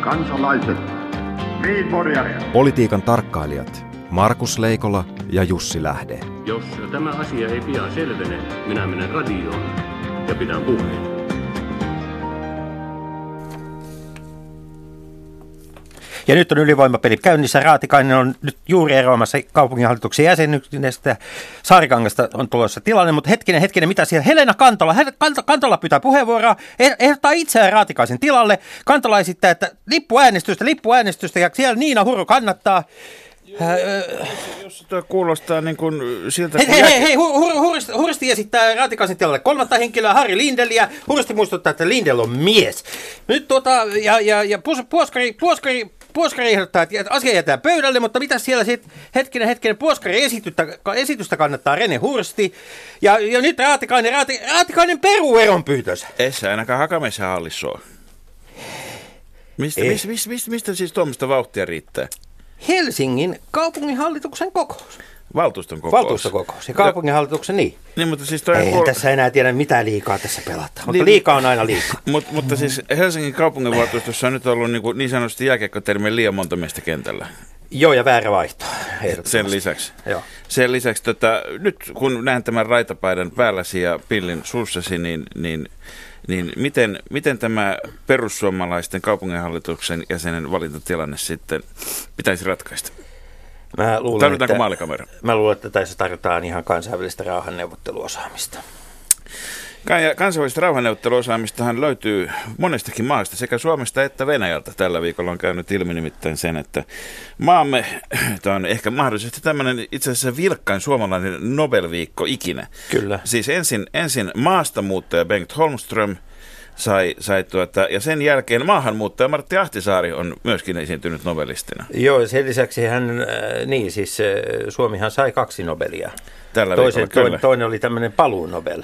Kansalaiset. Niin, Politiikan tarkkailijat Markus Leikola ja Jussi Lähde. Jos tämä asia ei pian selvene, minä menen radioon ja pidän puheen. Ja nyt on ylivoimapeli käynnissä. Raatikainen on nyt juuri eroamassa kaupunginhallituksen jäsenyydestä. Saarikangasta on tulossa tilanne, mutta hetkinen, hetkinen, mitä siellä? Helena Kantola. Kantola pyytää puheenvuoroa, eh, ehdottaa itseään Raatikaisen tilalle. Kantola esittää, että lippuäänestystä, lippuäänestystä ja siellä Niina Huru kannattaa. Jos tämä kuulostaa niin kuin siltä... Hei, hei, hei, hei hur, Hursti esittää Raatikaisen tilalle kolmatta henkilöä, Harri Lindeliä. Hursti muistuttaa, että Lindel on mies. Nyt tuota, ja, ja, ja puoskari, puoskari, puoskari ehdottaa, että asia jätetään pöydälle, mutta mitä siellä sitten, hetkinen, hetkinen, puoskari esitystä, esitystä kannattaa Rene Hursti. Ja, ja nyt Raatikainen, Raati, Raatikainen peruu eronpyytös. Essä ainakaan Hakamessa hallissa Mistä, mistä, mistä, mistä, mistä siis tuommoista vauhtia riittää? Helsingin kaupunginhallituksen kokous. Valtuuston kokous. Valtuustokokous ja kaupunginhallituksen niin. niin mutta siis toi Ei kuul... tässä enää tiedä mitä liikaa tässä pelataan, mutta niin, liikaa on aina liikaa. Mut, mutta siis Helsingin kaupunginvaltuustossa on nyt ollut niin, kuin, niin sanotusti jääkiekkotermien liian monta miestä kentällä. Joo, ja väärä vaihto. Sen lisäksi. Joo. Sen lisäksi, tota, nyt kun näen tämän raitapaidan päälläsi ja pillin suussasi, niin, niin, niin miten, miten tämä perussuomalaisten kaupunginhallituksen jäsenen valintatilanne sitten pitäisi ratkaista? Mä luulen, Tarvitaanko että, maalikamera? Mä luulen, että tässä tarvitaan ihan kansainvälistä rauhanneuvotteluosaamista. Kansainvälistä rauhanneuvotteluosaamistahan löytyy monestakin maasta, sekä Suomesta että Venäjältä. Tällä viikolla on käynyt ilmi nimittäin sen, että maamme, tämä on ehkä mahdollisesti tämmöinen itse asiassa vilkkain suomalainen Nobel-viikko ikinä. Kyllä. Siis ensin, ensin maastamuuttaja Bengt Holmström – sai, sai tuota, ja sen jälkeen maahanmuuttaja Martti Ahtisaari on myöskin esiintynyt nobelistina. Joo, sen lisäksi hän, äh, niin siis äh, Suomihan sai kaksi Nobelia. Tällä Toisen, viikolla, toinen, toinen oli tämmöinen paluu Nobel.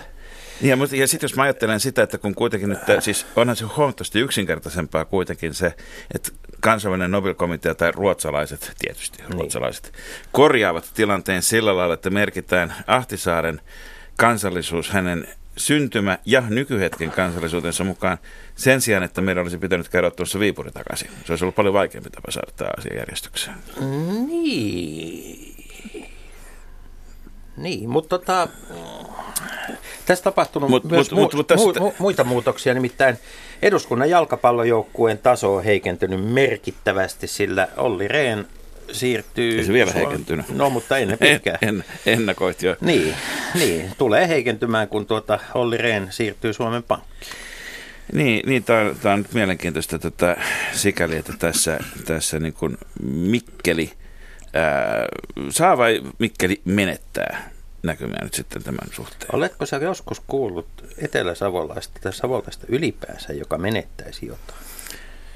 Ja, mutta, ja sitten jos mä ajattelen sitä, että kun kuitenkin nyt, siis onhan se huomattavasti yksinkertaisempaa kuitenkin se, että kansainvälinen Nobelkomitea tai ruotsalaiset, tietysti niin. ruotsalaiset, korjaavat tilanteen sillä lailla, että merkitään Ahtisaaren kansallisuus hänen syntymä- ja nykyhetken kansallisuutensa mukaan sen sijaan, että meidän olisi pitänyt käydä tuossa Viipuri takaisin. Se olisi ollut paljon vaikeampi tapa saada tämä asia järjestykseen. Niin. Niin, mutta tota, tässä tapahtunut mut, myös mut, mu- mut, tästä... mu- muita muutoksia, nimittäin eduskunnan jalkapallojoukkueen taso on heikentynyt merkittävästi, sillä Olli Rehn siirtyy... Ei se vielä heikentynyt. No, mutta ennen pitkään. En, en, ennakoit jo. Niin, niin, tulee heikentymään, kun tuota Olli Rehn siirtyy Suomen Pankkiin. Niin, niin tämä on, on nyt mielenkiintoista tätä, sikäli, että tässä, tässä niin kuin Mikkeli ää, saa vai Mikkeli menettää näkymiä nyt sitten tämän suhteen. Oletko sä joskus kuullut etelä-savolaista tai savolaista ylipäänsä, joka menettäisi jotain?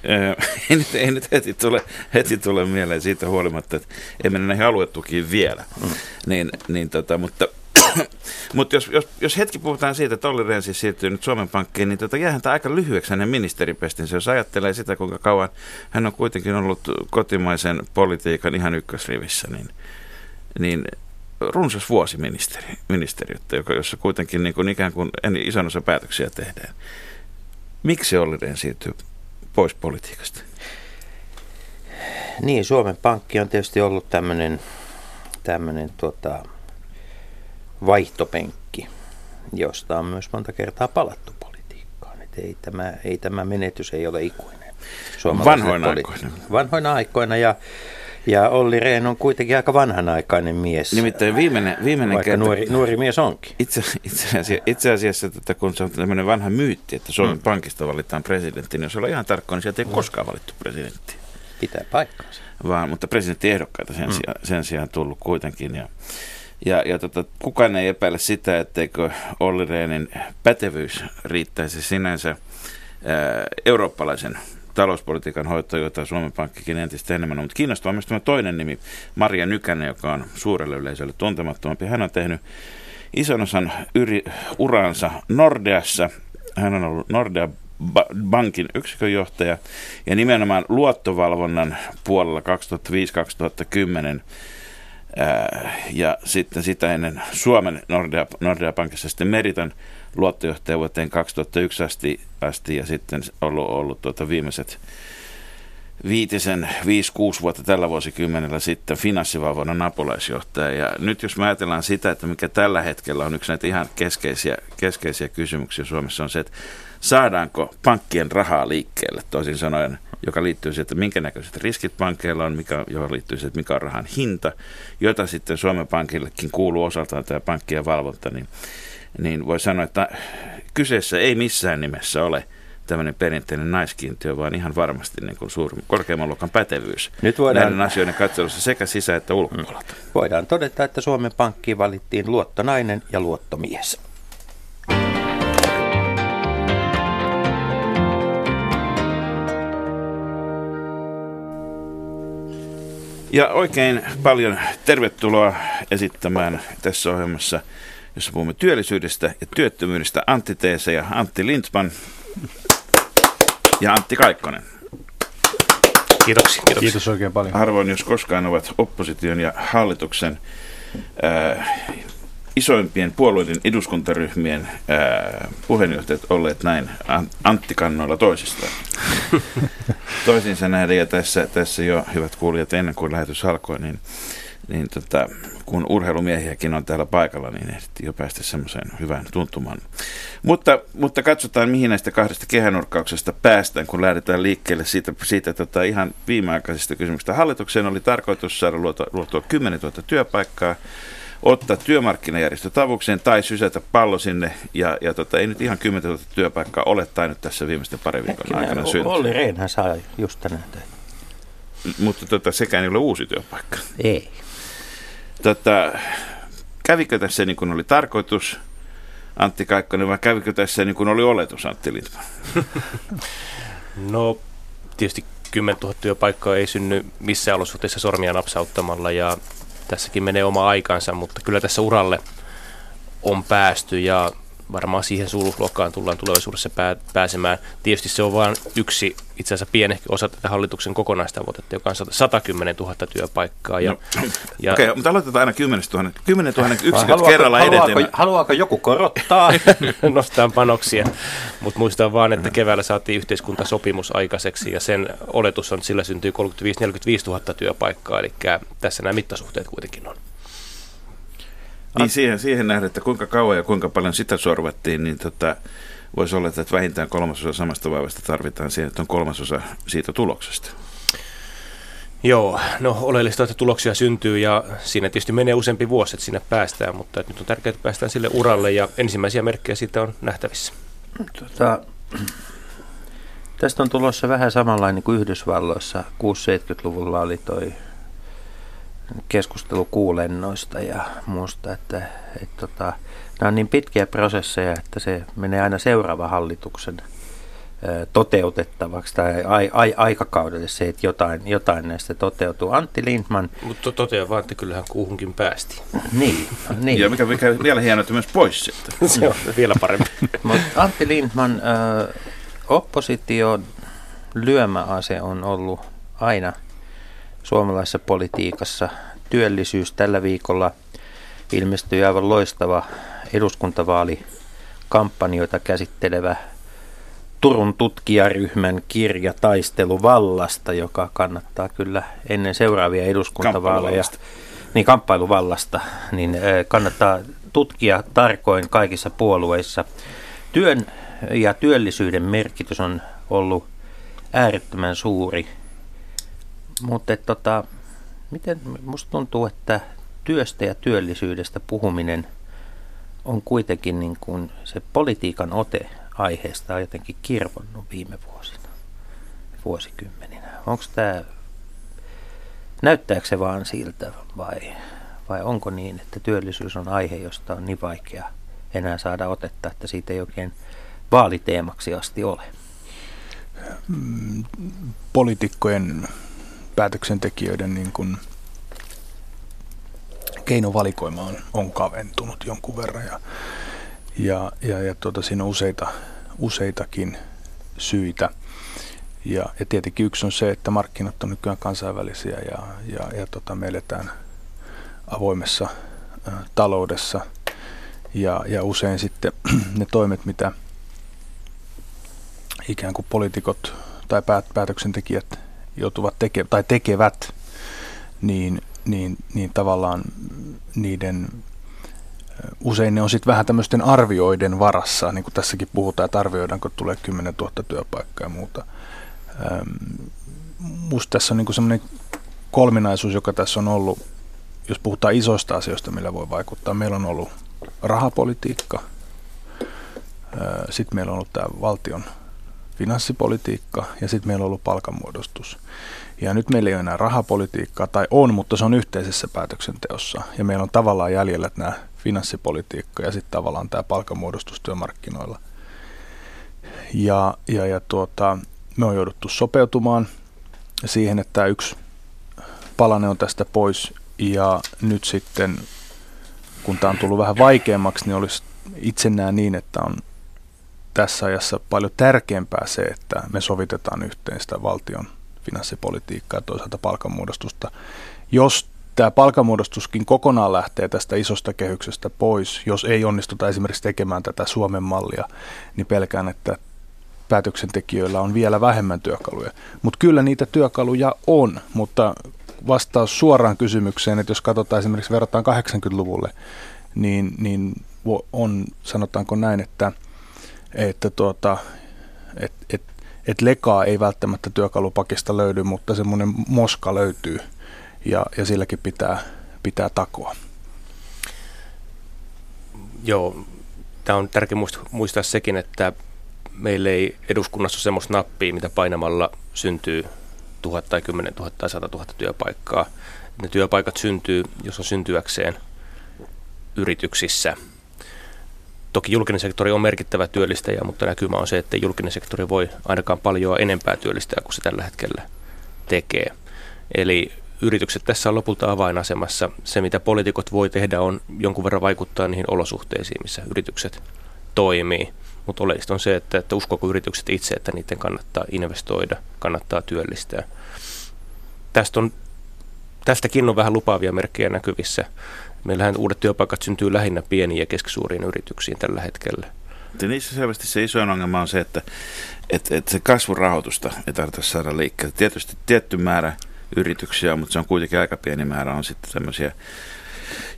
ei, nyt, ei nyt heti tule, heti tule mieleen siitä huolimatta, että ei mennä näihin aluetukiin vielä. Mm. Niin, niin tota, mutta mutta jos, jos, jos hetki puhutaan siitä, että Olli Rehn siis siirtyy nyt Suomen Pankkiin, niin tota, jäähän tämä aika lyhyeksi hänen ministeripestinsä. Jos ajattelee sitä, kuinka kauan hän on kuitenkin ollut kotimaisen politiikan ihan ykkösrivissä, niin, niin runsas vuosi ministeri, ministeriötä, joka, jossa kuitenkin niin kuin ikään kuin ison osa päätöksiä tehdään. Miksi Olli Rehn siirtyy pois politiikasta? Niin, Suomen Pankki on tietysti ollut tämmöinen tämmöinen tota, vaihtopenkki, josta on myös monta kertaa palattu politiikkaan. Et ei, tämä, ei tämä menetys ei ole ikuinen. Vanhoina aikoina. Vanhoina aikoina ja ja Olli Rehn on kuitenkin aika vanhanaikainen mies. Nimittäin viimeinen, viimeinen Vaikka kerta, nuori, nuori mies onkin. Itse, itse asiassa, itse asiassa että kun se on tämmöinen vanha myytti, että Suomen mm. pankista valitaan presidentti, niin jos ollaan ihan tarkkoja, niin sieltä ei mm. koskaan valittu presidentti. Pitää paikkansa. Vaan, mutta presidenttiehdokkaita sen, mm. sijaan, sen sijaan tullut kuitenkin. Ja, ja, ja tota, kukaan ei epäile sitä, etteikö Olli Rehnin pätevyys riittäisi sinänsä ää, eurooppalaisen talouspolitiikan hoito, jota Suomen Pankkikin entistä enemmän on. Mutta kiinnostaa myös tämä toinen nimi, Maria Nykänen, joka on suurelle yleisölle tuntemattomampi. Hän on tehnyt ison osan yri, uransa Nordeassa. Hän on ollut Nordea bankin yksikönjohtaja ja nimenomaan luottovalvonnan puolella 2005-2010 ja sitten sitä ennen Suomen Nordea, Nordea Pankissa sitten Meritan luottojohtaja vuoteen 2001 asti, asti ja sitten ollut, ollut tuota viimeiset viitisen, viisi, kuusi vuotta tällä vuosikymmenellä sitten finanssivalvonnan apulaisjohtaja. Ja nyt jos me ajatellaan sitä, että mikä tällä hetkellä on yksi näitä ihan keskeisiä, keskeisiä kysymyksiä Suomessa on se, että saadaanko pankkien rahaa liikkeelle, toisin sanoen, joka liittyy siihen, että minkä näköiset riskit pankkeilla on, mikä, johon liittyy siihen, että mikä on rahan hinta, jota sitten Suomen Pankillekin kuuluu osaltaan tämä pankkien valvonta, niin, niin voi sanoa, että kyseessä ei missään nimessä ole – tämmöinen perinteinen naiskiintiö, vaan ihan varmasti niin kuin suuri, korkeamman luokan pätevyys Nyt voidaan, näiden asioiden katselussa sekä sisä- että ulkopuolelta. voidaan todeta, että Suomen Pankkiin valittiin luottonainen ja luottomies. Ja oikein paljon tervetuloa esittämään tässä ohjelmassa, jossa puhumme työllisyydestä ja työttömyydestä, antiteeseja Antti Lindman ja Antti Kaikkonen. Kiitoksia, kiitoksia. Kiitos oikein paljon. Harvoin, jos koskaan ovat opposition ja hallituksen äh, isoimpien puolueiden eduskuntaryhmien ää, puheenjohtajat olleet näin anttikannoilla toisistaan. Toisinsa nähdä, ja tässä, tässä jo, hyvät kuulijat, ennen kuin lähetys alkoi, niin, niin tota, kun urheilumiehiäkin on täällä paikalla, niin ehdittiin jo päästä semmoiseen hyvään tuntumaan. Mutta, mutta katsotaan, mihin näistä kahdesta kehänurkkauksesta päästään, kun lähdetään liikkeelle siitä, siitä tota, ihan viimeaikaisesta kysymyksestä. Hallituksen oli tarkoitus saada luotua, luotua 10 000 työpaikkaa, ottaa työmarkkinajärjestöt avukseen tai sysätä pallo sinne. Ja, ja tota, ei nyt ihan 10 000 työpaikkaa ole tainnut tässä viimeisten parin viikon aikana syntyä. Olli Rehnhän saa just tänään töitä. Mutta tota, sekään ei ole uusi työpaikka. Ei. Tota, kävikö tässä niin kuin oli tarkoitus, Antti Kaikkonen, vai kävikö tässä niin kuin oli oletus, Antti Lindman? No, tietysti 10 000 työpaikkaa ei synny missään olosuhteissa sormia napsauttamalla ja tässäkin menee oma aikansa, mutta kyllä tässä uralle on päästy ja varmaan siihen suuruusluokkaan tullaan tulevaisuudessa pää, pääsemään. Tietysti se on vain yksi itse asiassa pienehkö osa tätä hallituksen kokonaistavoitetta, joka on 110 000 työpaikkaa. Ja, no, ja, Okei, okay, mutta aloitetaan aina 10 000, 10 000 yksiköt kerralla haluaako. Haluaako joku korottaa? Nostaa panoksia, mutta muistan vaan, että keväällä saatiin yhteiskuntasopimus aikaiseksi ja sen oletus on, että sillä syntyy 35-45 000 työpaikkaa, eli tässä nämä mittasuhteet kuitenkin on. Niin siihen, siihen nähdä, että kuinka kauan ja kuinka paljon sitä sorvattiin, niin tota, voisi olla, että vähintään kolmasosa samasta vaivasta tarvitaan siihen, että on kolmasosa siitä tuloksesta. Joo, no oleellista, että tuloksia syntyy ja siinä tietysti menee useampi vuosi, että sinne päästään, mutta että nyt on tärkeää, että päästään sille uralle ja ensimmäisiä merkkejä siitä on nähtävissä. Tota, tästä on tulossa vähän samanlainen kuin Yhdysvalloissa 6-70-luvulla oli toi keskustelu kuulennoista ja muusta, että, että tota, nämä on niin pitkiä prosesseja, että se menee aina seuraava hallituksen toteutettavaksi tai ai, ai, aikakaudelle se, että jotain, jotain näistä toteutuu. Antti Lindman... Mutta totean vaan, että kyllähän kuuhunkin päästi. Niin, niin. Ja mikä, mikä vielä hienoa, että myös pois sitten. se on vielä parempi. Mutta Antti Lindman, äh, opposition lyömäase on ollut aina – suomalaisessa politiikassa. Työllisyys tällä viikolla ilmestyi aivan loistava eduskuntavaali kampanjoita käsittelevä Turun tutkijaryhmän kirja Taistelu vallasta, joka kannattaa kyllä ennen seuraavia eduskuntavaaleja, niin kamppailuvallasta, niin kannattaa tutkia tarkoin kaikissa puolueissa. Työn ja työllisyyden merkitys on ollut äärettömän suuri mutta tota, miten musta tuntuu, että työstä ja työllisyydestä puhuminen on kuitenkin niin kuin se politiikan ote aiheesta on jotenkin kirvonnut viime vuosina, vuosikymmeninä. Onko tämä, näyttääkö se vaan siltä vai, vai onko niin, että työllisyys on aihe, josta on niin vaikea enää saada otetta, että siitä ei oikein vaaliteemaksi asti ole? Mm, poliitikkojen päätöksentekijöiden niin kuin keinovalikoima on, on kaventunut jonkun verran ja, ja, ja, ja tuota, siinä on useita, useitakin syitä. Ja, ja tietenkin yksi on se, että markkinat on nykyään kansainvälisiä ja, ja, ja tota, me eletään avoimessa ä, taloudessa. Ja, ja usein sitten ne toimet, mitä ikään kuin poliitikot tai päät, päätöksentekijät joutuvat teke, tai tekevät, niin, niin, niin tavallaan niiden usein ne on sitten vähän tämmöisten arvioiden varassa, niin kuin tässäkin puhutaan, että arvioidaanko tulee 10 000 työpaikkaa ja muuta. Musta tässä on niin semmoinen kolminaisuus, joka tässä on ollut, jos puhutaan isoista asioista, millä voi vaikuttaa. Meillä on ollut rahapolitiikka, sitten meillä on ollut tämä valtion finanssipolitiikka ja sitten meillä on ollut palkanmuodostus. Ja nyt meillä ei ole enää rahapolitiikkaa, tai on, mutta se on yhteisessä päätöksenteossa. Ja meillä on tavallaan jäljellä nämä finanssipolitiikka ja sitten tavallaan tämä palkanmuodostus työmarkkinoilla. Ja, ja, ja tuota, me on jouduttu sopeutumaan siihen, että yksi palane on tästä pois ja nyt sitten kun tämä on tullut vähän vaikeammaksi, niin olisi itse näen niin, että on tässä ajassa paljon tärkeämpää se, että me sovitetaan yhteen sitä valtion finanssipolitiikkaa ja toisaalta palkanmuodostusta. Jos tämä palkanmuodostuskin kokonaan lähtee tästä isosta kehyksestä pois, jos ei onnistuta esimerkiksi tekemään tätä Suomen mallia, niin pelkään, että päätöksentekijöillä on vielä vähemmän työkaluja. Mutta kyllä niitä työkaluja on, mutta vastaus suoraan kysymykseen, että jos katsotaan esimerkiksi verrataan 80-luvulle, niin, niin on, sanotaanko näin, että, että tuota, et, et, et lekaa ei välttämättä työkalupakista löydy, mutta semmoinen moska löytyy ja, ja silläkin pitää, pitää takoa. Joo, tämä on tärkeää muistaa sekin, että meillä ei eduskunnassa ole semmoista nappia, mitä painamalla syntyy tuhat tai kymmenen tuhat tai sata tuhatta työpaikkaa. Ne työpaikat syntyy, jos on syntyäkseen yrityksissä. Toki julkinen sektori on merkittävä työllistäjä, mutta näkymä on se, että julkinen sektori voi ainakaan paljon enempää työllistää kuin se tällä hetkellä tekee. Eli yritykset tässä on lopulta avainasemassa. Se, mitä poliitikot voi tehdä, on jonkun verran vaikuttaa niihin olosuhteisiin, missä yritykset toimii. Mutta oleellista on se, että, että uskoko yritykset itse, että niiden kannattaa investoida, kannattaa työllistää. Tästä on, tästäkin on vähän lupaavia merkkejä näkyvissä. Meillähän uudet työpaikat syntyy lähinnä pieniin ja keskisuuriin yrityksiin tällä hetkellä. Ja niissä selvästi se iso ongelma on se, että, että, että se kasvurahoitusta ei tarvitse saada liikkeelle. Tietysti tietty määrä yrityksiä, mutta se on kuitenkin aika pieni määrä on sitten tämmöisiä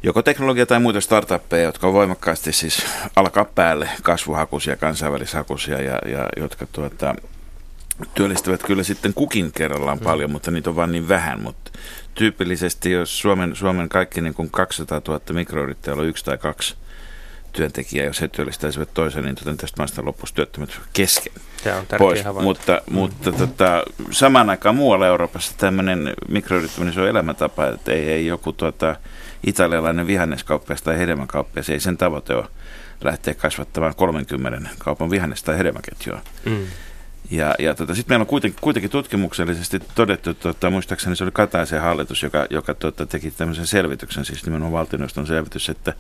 joko teknologia tai muita startuppeja, jotka on voimakkaasti siis alkaa päälle kasvuhakuisia, kansainvälishakuisia ja, ja jotka tuota, työllistävät kyllä sitten kukin kerrallaan mm. paljon, mutta niitä on vain niin vähän. Mutta tyypillisesti, jos Suomen, Suomen kaikki niin kuin 200 000 mikroyrittäjää on yksi tai kaksi työntekijää, jos he työllistäisivät toisen, niin tuota, tästä maasta loppuisi työttömät kesken Tämä on pois. havainto. Mutta, mm. mutta tota, samaan aikaan muualla Euroopassa tämmöinen mikroyrittäminen se on elämäntapa, että ei, ei joku tuota, italialainen vihanneskauppias tai hedelmäkauppias, ei sen tavoite ole lähteä kasvattamaan 30 kaupan vihannes- tai hedelmäketjua. Mm. Ja, ja tota, sitten meillä on kuitenkin, kuitenkin tutkimuksellisesti todettu, tota, muistaakseni se oli Kataisen hallitus, joka, joka tota, teki tämmöisen selvityksen, siis nimenomaan valtioneuvoston selvitys, että,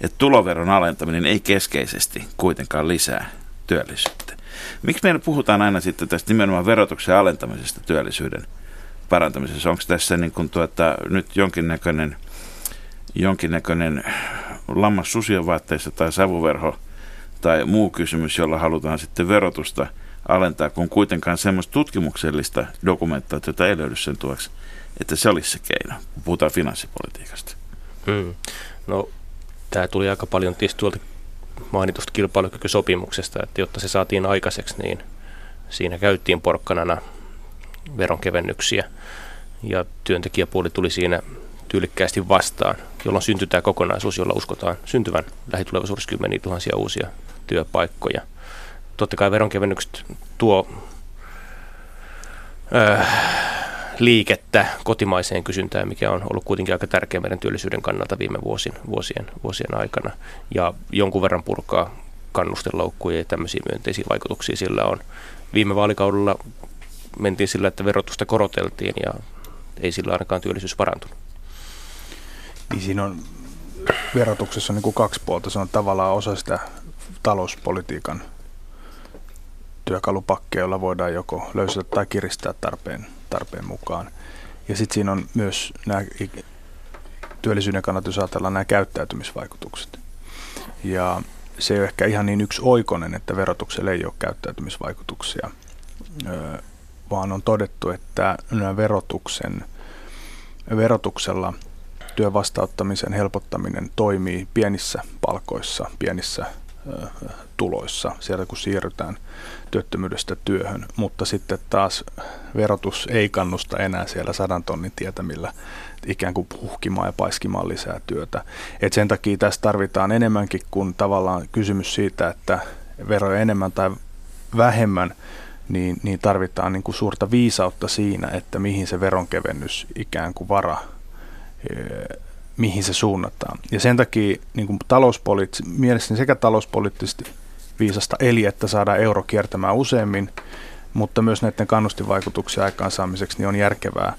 että tuloveron alentaminen ei keskeisesti kuitenkaan lisää työllisyyttä. Miksi meillä puhutaan aina sitten tästä nimenomaan verotuksen alentamisesta työllisyyden parantamisessa? Onko tässä niin kuin tuota, nyt jonkinnäköinen, jonkinnäköinen lammas susien vaatteissa tai savuverho tai muu kysymys, jolla halutaan sitten verotusta alentaa, kun kuitenkaan semmoista tutkimuksellista dokumentaatiota ei löydy sen tueksi, että se olisi se keino, kun puhutaan finanssipolitiikasta. Hmm. No, tämä tuli aika paljon tietysti tuolta mainitusta kilpailukykysopimuksesta, että jotta se saatiin aikaiseksi, niin siinä käyttiin porkkanana veronkevennyksiä ja työntekijäpuoli tuli siinä tyylikkäästi vastaan, jolloin syntyi tämä kokonaisuus, jolla uskotaan syntyvän lähitulevaisuudessa kymmeniä tuhansia uusia työpaikkoja. Totta kai veronkevennykset tuo äh, liikettä kotimaiseen kysyntään, mikä on ollut kuitenkin aika tärkeä meidän työllisyyden kannalta viime vuosien, vuosien, vuosien aikana. Ja jonkun verran purkaa kannusteloukkuja ja tämmöisiä myönteisiä vaikutuksia sillä on. Viime vaalikaudella mentiin sillä, että verotusta koroteltiin ja ei sillä ainakaan työllisyys parantunut. Niin siinä on verotuksessa on niin kuin kaksi puolta. Se on tavallaan osa sitä talouspolitiikan työkalupakkeja, jolla voidaan joko löysätä tai kiristää tarpeen, tarpeen mukaan. Ja sitten siinä on myös nämä työllisyyden kannalta, jos ajatellaan nämä käyttäytymisvaikutukset. Ja se ei ole ehkä ihan niin yksi oikonen, että verotuksella ei ole käyttäytymisvaikutuksia, vaan on todettu, että verotuksen, verotuksella työn vastauttamisen helpottaminen toimii pienissä palkoissa, pienissä tuloissa, sieltä kun siirrytään työttömyydestä työhön, mutta sitten taas verotus ei kannusta enää siellä sadan tonnin tietämillä ikään kuin puhkimaan ja paiskimaan lisää työtä. Et sen takia tässä tarvitaan enemmänkin kuin tavallaan kysymys siitä, että veroja enemmän tai vähemmän, niin, niin tarvitaan niin kuin suurta viisautta siinä, että mihin se veronkevennys ikään kuin vara, mihin se suunnataan. Ja sen takia niin kuin talouspoliitt- mielestäni sekä talouspoliittisesti viisasta, eli että saadaan euro kiertämään useammin, mutta myös näiden kannustinvaikutuksia aikaansaamiseksi niin on järkevää,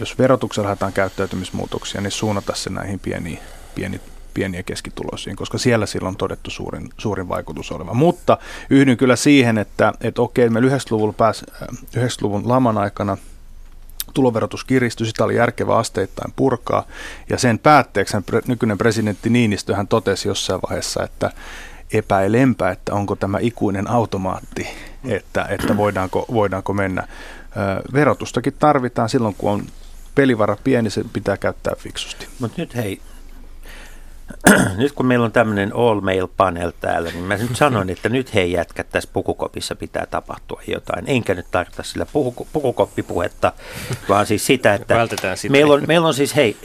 jos verotuksella haetaan käyttäytymismuutoksia, niin suunnata se näihin pieniin, pieni, pieniä keskituloisiin, koska siellä sillä on todettu suurin, suurin vaikutus oleva. Mutta yhdyn kyllä siihen, että, että okei, me 90-luvun, pääs, 90-luvun laman aikana tuloverotus kiristyi, sitä oli järkevä asteittain purkaa, ja sen päätteeksi nykyinen presidentti Niinistö hän totesi jossain vaiheessa, että epäilempä, että onko tämä ikuinen automaatti, että, että voidaanko, voidaanko mennä. Verotustakin tarvitaan silloin, kun on pelivara pieni, se pitää käyttää fiksusti. Mutta nyt hei, nyt kun meillä on tämmöinen all mail panel täällä, niin mä nyt sanoin, että nyt hei jätkät, tässä pukukopissa pitää tapahtua jotain. Enkä nyt tarkoita sillä puku, pukukoppipuhetta, vaan siis sitä, että sitä. Meillä, on, meillä on siis, hei,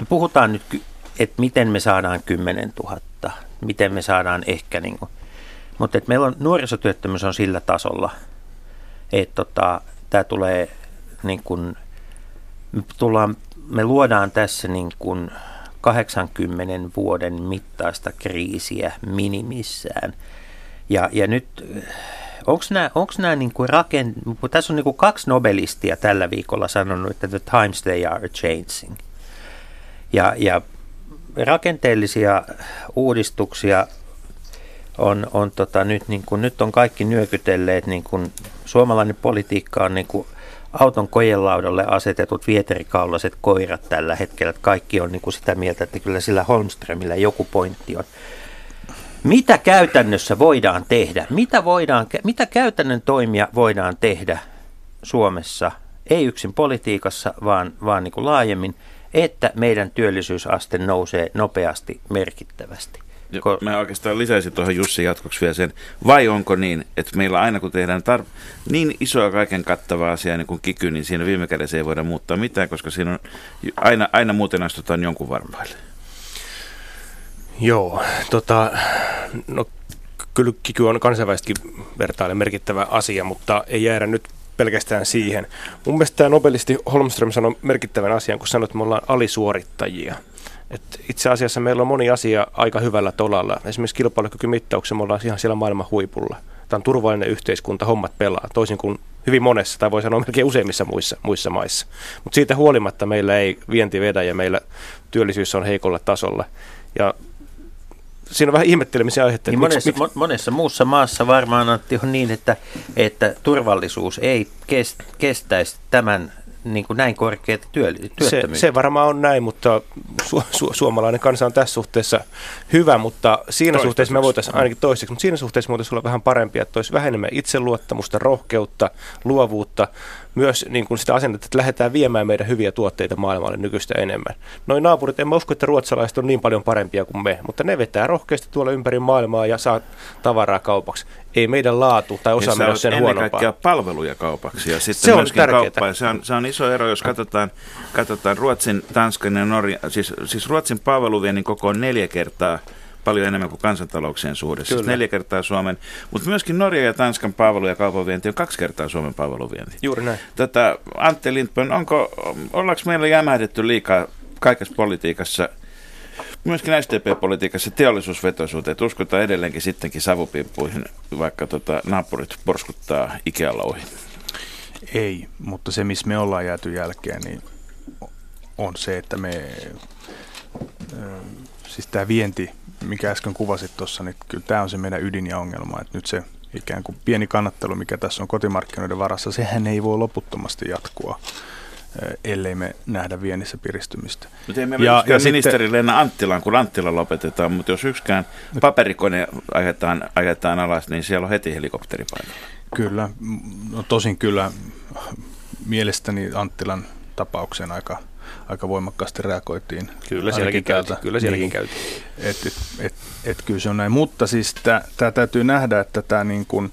me puhutaan nyt, että miten me saadaan 10 000, miten me saadaan ehkä niin kuin, mutta että meillä on nuorisotyöttömyys on sillä tasolla, että tota, tämä tulee niin kuin, me, tullaan, me luodaan tässä niin kuin 80 vuoden mittaista kriisiä minimissään. Ja, ja nyt, onko nämä, niin kuin rakent... tässä on niin kuin kaksi nobelistia tällä viikolla sanonut, että the times they are changing. Ja, ja rakenteellisia uudistuksia on, on tota, nyt, niin kuin, nyt on kaikki nyökytelleet, niin kuin, suomalainen politiikka on niin kuin, auton kojelaudalle asetetut vieterikaulaset koirat tällä hetkellä. Että kaikki on niin kuin sitä mieltä, että kyllä sillä Holmströmillä joku pointti on. Mitä käytännössä voidaan tehdä? Mitä, voidaan, mitä käytännön toimia voidaan tehdä Suomessa, ei yksin politiikassa, vaan, vaan niin kuin laajemmin, että meidän työllisyysaste nousee nopeasti merkittävästi? Ko- mä oikeastaan lisäisin tuohon Jussi jatkoksi vielä sen, vai onko niin, että meillä aina kun tehdään tar- niin isoa kaiken kattavaa asiaa niin kuin kiky, niin siinä viime kädessä ei voida muuttaa mitään, koska siinä on aina, aina muuten astutaan jonkun varpaille. Joo, tota, no kyllä kiky on kansainvälisesti vertaille merkittävä asia, mutta ei jäädä nyt pelkästään siihen. Mun mielestä tämä nobelisti Holmström sanoi merkittävän asian, kun sanoi, että me ollaan alisuorittajia – et itse asiassa meillä on moni asia aika hyvällä tolalla. Esimerkiksi kilpailukykymittauksen me ollaan ihan siellä maailman huipulla. Tämä on turvallinen yhteiskunta, hommat pelaa, toisin kuin hyvin monessa, tai voi sanoa melkein useimmissa muissa, muissa maissa. Mutta siitä huolimatta meillä ei vienti vedä ja meillä työllisyys on heikolla tasolla. Ja siinä on vähän ihmettelemisen aihetta. Niin monessa, miksi, monessa muussa maassa varmaan Antti on niin, että, että turvallisuus ei kestäisi tämän niin kuin näin korkeat työttömyyttä. Se, se varmaan on näin, mutta su, su, suomalainen kansa on tässä suhteessa hyvä, mutta siinä suhteessa me voitaisiin ainakin toiseksi, mutta siinä suhteessa me voitaisiin olla vähän parempia, että olisi vähemmän itseluottamusta, rohkeutta, luovuutta, myös niin kuin sitä asennetta, että lähdetään viemään meidän hyviä tuotteita maailmalle nykyistä enemmän. Noin naapurit, en mä usko, että ruotsalaiset on niin paljon parempia kuin me, mutta ne vetää rohkeasti tuolla ympäri maailmaa ja saa tavaraa kaupaksi. Ei meidän laatu tai osaaminen ole sen huonompaa. kaikkea palveluja kaupaksi ja sitten se myöskin on Se on, se on iso ero, jos katsotaan, katsotaan Ruotsin, Tanskan ja Norja, siis, siis Ruotsin palveluviennin koko on neljä kertaa paljon enemmän kuin kansantalouksien suhde. Siis neljä kertaa Suomen, mutta myöskin Norja ja Tanskan palvelu- ja kaupanvienti on kaksi kertaa Suomen palveluvienti. Juuri näin. Tätä, Antti Lindberg, onko, ollaanko meillä jämähdetty liikaa kaikessa politiikassa, myöskin STP-politiikassa teollisuusvetoisuuteen, että uskotaan edelleenkin sittenkin savupiippuihin, vaikka tota, naapurit porskuttaa Ikealouhin? Ei, mutta se missä me ollaan jääty jälkeen, niin on se, että me, siis tämä vienti mikä äsken kuvasit tuossa, niin kyllä tämä on se meidän ydin ja ongelma, että nyt se ikään kuin pieni kannattelu, mikä tässä on kotimarkkinoiden varassa, sehän ei voi loputtomasti jatkua eh, ellei me nähdä viennissä piristymistä. Mutta ei me ja, ja ministeri sitten, Leena Anttilaan, kun Anttila lopetetaan, mutta jos yksikään paperikone ajetaan, ajetaan alas, niin siellä on heti helikopteri paikalla. Kyllä, no tosin kyllä mielestäni Anttilan tapaukseen aika, aika voimakkaasti reagoitiin. Kyllä sielläkin käytiin. Kyllä sielläkin niin, käytiin. Et, et, et, et, kyllä se on näin. Mutta siis tämä täytyy nähdä, että tämä niin kuin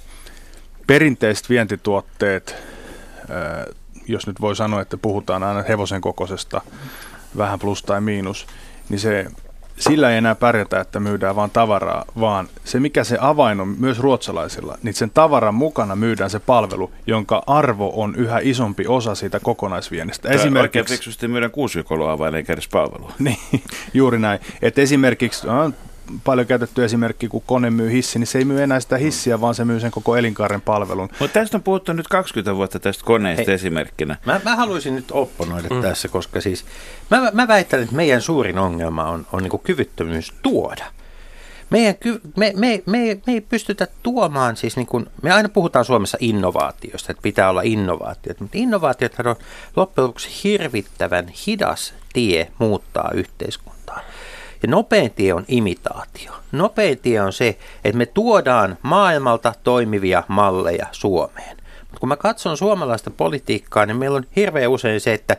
perinteiset vientituotteet, jos nyt voi sanoa, että puhutaan aina hevosen kokoisesta, vähän plus tai miinus, niin se sillä ei enää pärjätä, että myydään vain tavaraa, vaan se mikä se avain on myös ruotsalaisilla, niin sen tavaran mukana myydään se palvelu, jonka arvo on yhä isompi osa siitä kokonaisviennistä. Tämä esimerkiksi fiksusti myydään avain eikä edes palvelua. niin, juuri näin. Et esimerkiksi no, paljon käytetty esimerkki, kun kone myy hissi, niin se ei myy enää sitä hissiä, vaan se myy sen koko elinkaaren palvelun. Mutta tästä on puhuttu nyt 20 vuotta tästä koneesta Hei, esimerkkinä. Mä, mä haluaisin nyt opponoida mm. tässä, koska siis mä, mä väitän, että meidän suurin ongelma on, on niin kyvyttömyys tuoda. Meidän, me, me, me, me ei pystytä tuomaan, siis niin kuin, me aina puhutaan Suomessa innovaatiosta, että pitää olla innovaatiot, mutta innovaatiot on loppujen lopuksi hirvittävän hidas tie muuttaa yhteiskuntaa. Ja nopein tie on imitaatio. Nopein tie on se, että me tuodaan maailmalta toimivia malleja Suomeen. Mutta kun mä katson suomalaista politiikkaa, niin meillä on hirveän usein se, että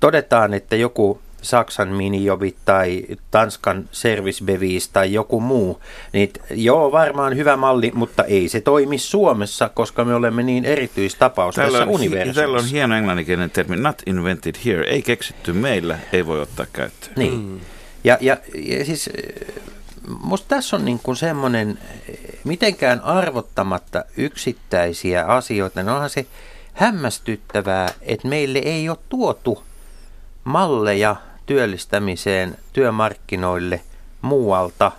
todetaan, että joku Saksan minijovit tai Tanskan servicebevis tai joku muu, niin joo, varmaan hyvä malli, mutta ei se toimi Suomessa, koska me olemme niin erityistapaus tällä tässä universumissa. Tällä on hieno englanninkielinen termi, not invented here, ei keksitty meillä, ei voi ottaa käyttöön. Niin. Ja, ja, ja siis musta tässä on niin kuin semmoinen mitenkään arvottamatta yksittäisiä asioita, niin onhan se hämmästyttävää, että meille ei ole tuotu malleja työllistämiseen työmarkkinoille muualta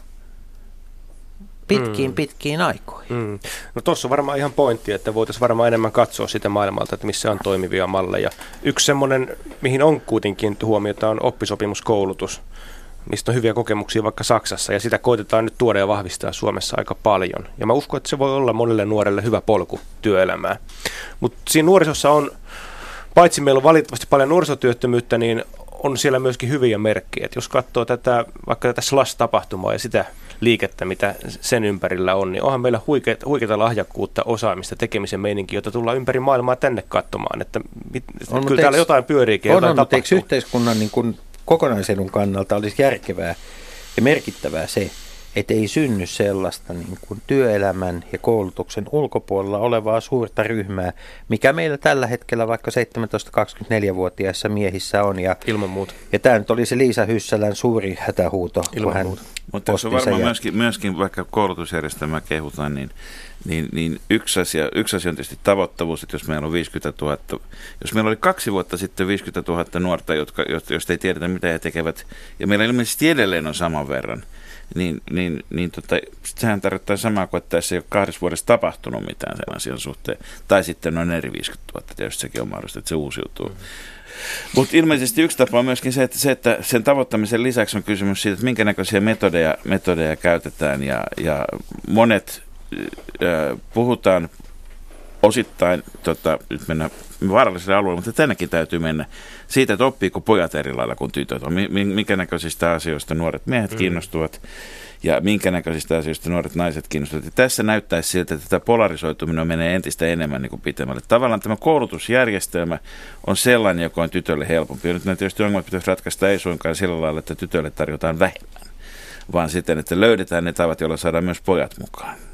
pitkiin mm. pitkiin aikoihin. Mm. No tuossa on varmaan ihan pointti, että voitaisiin varmaan enemmän katsoa sitä maailmalta, että missä on toimivia malleja. Yksi semmoinen, mihin on kuitenkin huomiota, on oppisopimuskoulutus mistä on hyviä kokemuksia vaikka Saksassa, ja sitä koitetaan nyt tuoda ja vahvistaa Suomessa aika paljon. Ja mä uskon, että se voi olla monelle nuorelle hyvä polku työelämään. Mutta siinä nuorisossa on, paitsi meillä on valitettavasti paljon nuorisotyöttömyyttä, niin on siellä myöskin hyviä merkkejä. Et jos katsoo tätä, vaikka tätä SLAS-tapahtumaa ja sitä liikettä, mitä sen ympärillä on, niin onhan meillä huikeita, huikeita lahjakkuutta, osaamista, tekemisen meininki, jota tullaan ympäri maailmaa tänne katsomaan. Että mit, on, kyllä täällä jotain pyöriikin, on, jotain on, tapahtuu. yhteiskunnan niin kun kokonaisedun kannalta olisi järkevää ja merkittävää se, että ei synny sellaista niin kuin työelämän ja koulutuksen ulkopuolella olevaa suurta ryhmää, mikä meillä tällä hetkellä vaikka 17-24-vuotiaissa miehissä on. Ja, Ilman muuta. Ja tämä nyt oli se Liisa Hyssälän suuri hätähuuto. Ilman muuta. Mutta se on varmaan ja... myöskin, myöskin, vaikka koulutusjärjestelmää kehutaan, niin, niin, niin yksi, asia, yksi asia on tietysti tavoittavuus, että jos meillä on 50 000, jos meillä oli kaksi vuotta sitten 50 000 nuorta, jotka, joista ei tiedetä mitä he tekevät, ja meillä ilmeisesti edelleen on saman verran, niin, niin, niin tota, sehän tarkoittaa samaa kuin, että tässä ei ole kahdessa vuodessa tapahtunut mitään sen asian suhteen. Tai sitten on eri 50 000, tietysti sekin on mahdollista, että se uusiutuu. Mm. Mutta ilmeisesti yksi tapa on myöskin se että, se, että sen tavoittamisen lisäksi on kysymys siitä, että minkä näköisiä metodeja, metodeja käytetään. Ja, ja monet puhutaan osittain, tota, nyt mennään vaaralliselle alueelle, mutta tännekin täytyy mennä siitä, että oppiiko pojat eri lailla kuin tytöt on. Minkä näköisistä asioista nuoret miehet mm. kiinnostuvat ja minkä näköisistä asioista nuoret naiset kiinnostuvat. Ja tässä näyttäisi siltä, että tämä polarisoituminen menee entistä enemmän niin kuin pitemmälle. Tavallaan tämä koulutusjärjestelmä on sellainen, joka on tytölle helpompi. Ja nyt nämä tietysti ongelmat pitäisi ratkaista ei suinkaan sillä lailla, että tytölle tarjotaan vähemmän, vaan sitten, että löydetään ne tavat, joilla saadaan myös pojat mukaan.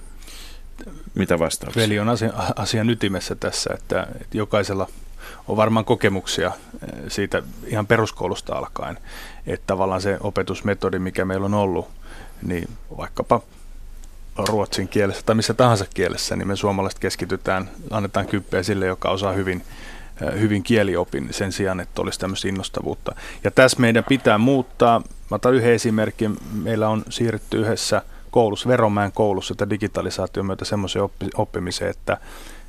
Mitä vastauksia? Veli on asia, asian ytimessä tässä, että, että jokaisella on varmaan kokemuksia eh, siitä ihan peruskoulusta alkaen, että tavallaan se opetusmetodi, mikä meillä on ollut, niin vaikkapa ruotsin kielessä tai missä tahansa kielessä, niin me suomalaiset keskitytään, annetaan kyppeä sille, joka osaa hyvin, eh, hyvin kieliopin sen sijaan, että olisi tämmöistä innostavuutta. Ja tässä meidän pitää muuttaa. Mä otan yhden esimerkin. Meillä on siirrytty yhdessä koulussa, Veromäen koulussa, että digitalisaation myötä semmoiseen oppi, oppimiseen, että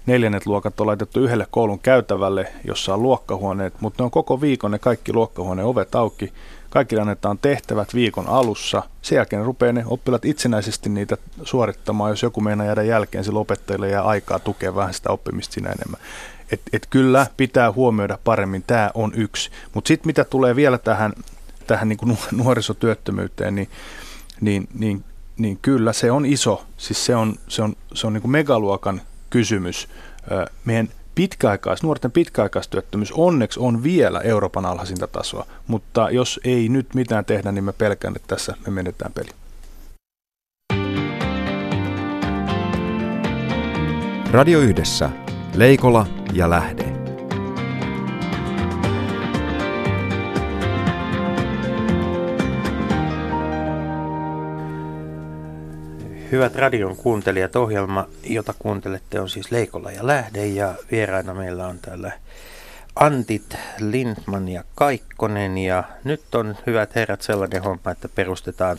neljännet luokat on laitettu yhdelle koulun käytävälle, jossa on luokkahuoneet, mutta ne on koko viikon ne kaikki luokkahuoneen ovet auki. Kaikille annetaan tehtävät viikon alussa. Sen jälkeen rupeaa ne oppilat itsenäisesti niitä suorittamaan. Jos joku meinaa jäädä jälkeen, sillä opettajille jää aikaa tukea vähän sitä oppimista siinä enemmän. Et, et kyllä pitää huomioida paremmin, tämä on yksi. Mutta sitten mitä tulee vielä tähän, tähän niin kuin nuorisotyöttömyyteen, niin, niin, niin, niin kyllä se on iso. Siis se on, se on, se on niin kuin megaluokan kysymys. Meidän pitkäaikais, nuorten pitkäaikaistyöttömyys onneksi on vielä Euroopan alhaisinta tasoa, mutta jos ei nyt mitään tehdä, niin mä pelkään, että tässä me menetään peli. Radio Yhdessä. Leikola ja Lähde. Hyvät radion kuuntelijat, ohjelma, jota kuuntelette, on siis Leikolla ja Lähde ja vieraina meillä on täällä Antit, Lindman ja Kaikkonen ja nyt on hyvät herrat sellainen homma, että perustetaan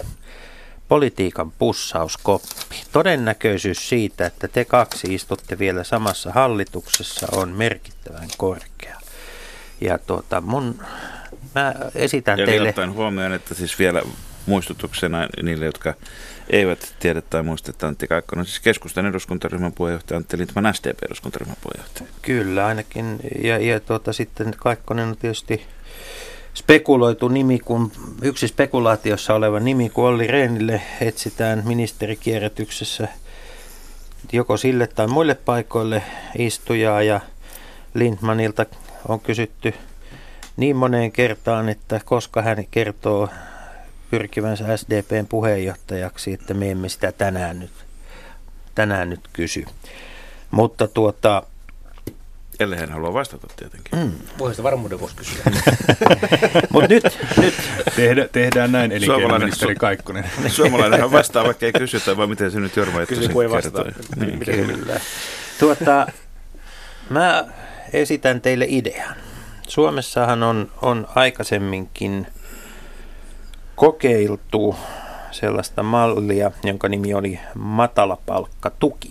politiikan pussauskoppi. Todennäköisyys siitä, että te kaksi istutte vielä samassa hallituksessa on merkittävän korkea. Ja tuota, mun, mä esitän Ja teille... ottaen huomioon, että siis vielä muistutuksena niille, jotka eivät tiedä tai muista, että Antti Kaikkonen, siis keskustan eduskuntaryhmän puheenjohtaja, Antti Lindman SDP-eduskuntaryhmän puheenjohtaja. Kyllä, ainakin. Ja, ja tuota, sitten Kaikkonen on tietysti spekuloitu nimi, kun yksi spekulaatiossa oleva nimi, kun Olli Rehnille etsitään ministerikierrätyksessä joko sille tai muille paikoille istujaa ja Lindmanilta on kysytty niin moneen kertaan, että koska hän kertoo pyrkivänsä SDPn puheenjohtajaksi, että me emme sitä tänään nyt, tänään nyt kysy. Mutta tuota, Ellei hän halua vastata tietenkin. Mm. Voisi sitä varmuuden vuosi kysyä. mutta nyt, nyt Tehdä, tehdään näin, Suomalainen elinkeinoministeri su- Kaikkonen. Suomalainenhan vastaa, vaikka ei kysytä, vai miten se nyt Jorma Kysy, kun ei vastata. kertoi. Niin. Millään? Tuota, mä esitän teille idean. Suomessahan on, on aikaisemminkin kokeiltu sellaista mallia, jonka nimi oli matalapalkkatuki.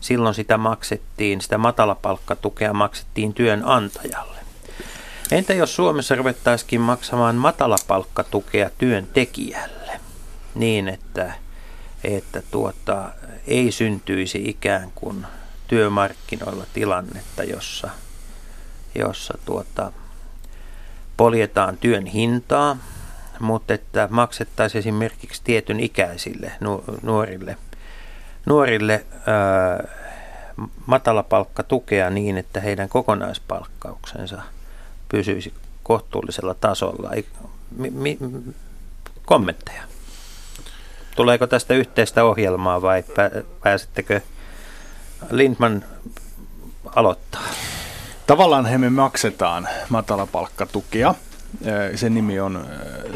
Silloin sitä maksettiin, sitä matalapalkkatukea maksettiin työnantajalle. Entä jos Suomessa ruvettaisikin maksamaan matalapalkkatukea työntekijälle niin, että, että tuota, ei syntyisi ikään kuin työmarkkinoilla tilannetta, jossa, jossa tuota, poljetaan työn hintaa, mutta että maksettaisiin esimerkiksi tietyn ikäisille nu- nuorille, nuorille ää, matalapalkkatukea niin, että heidän kokonaispalkkauksensa pysyisi kohtuullisella tasolla. Mi- mi- kommentteja. Tuleeko tästä yhteistä ohjelmaa vai pä- pääsettekö Lindman aloittaa? Tavallaan he me maksetaan matalapalkkatukia. Sen nimi on,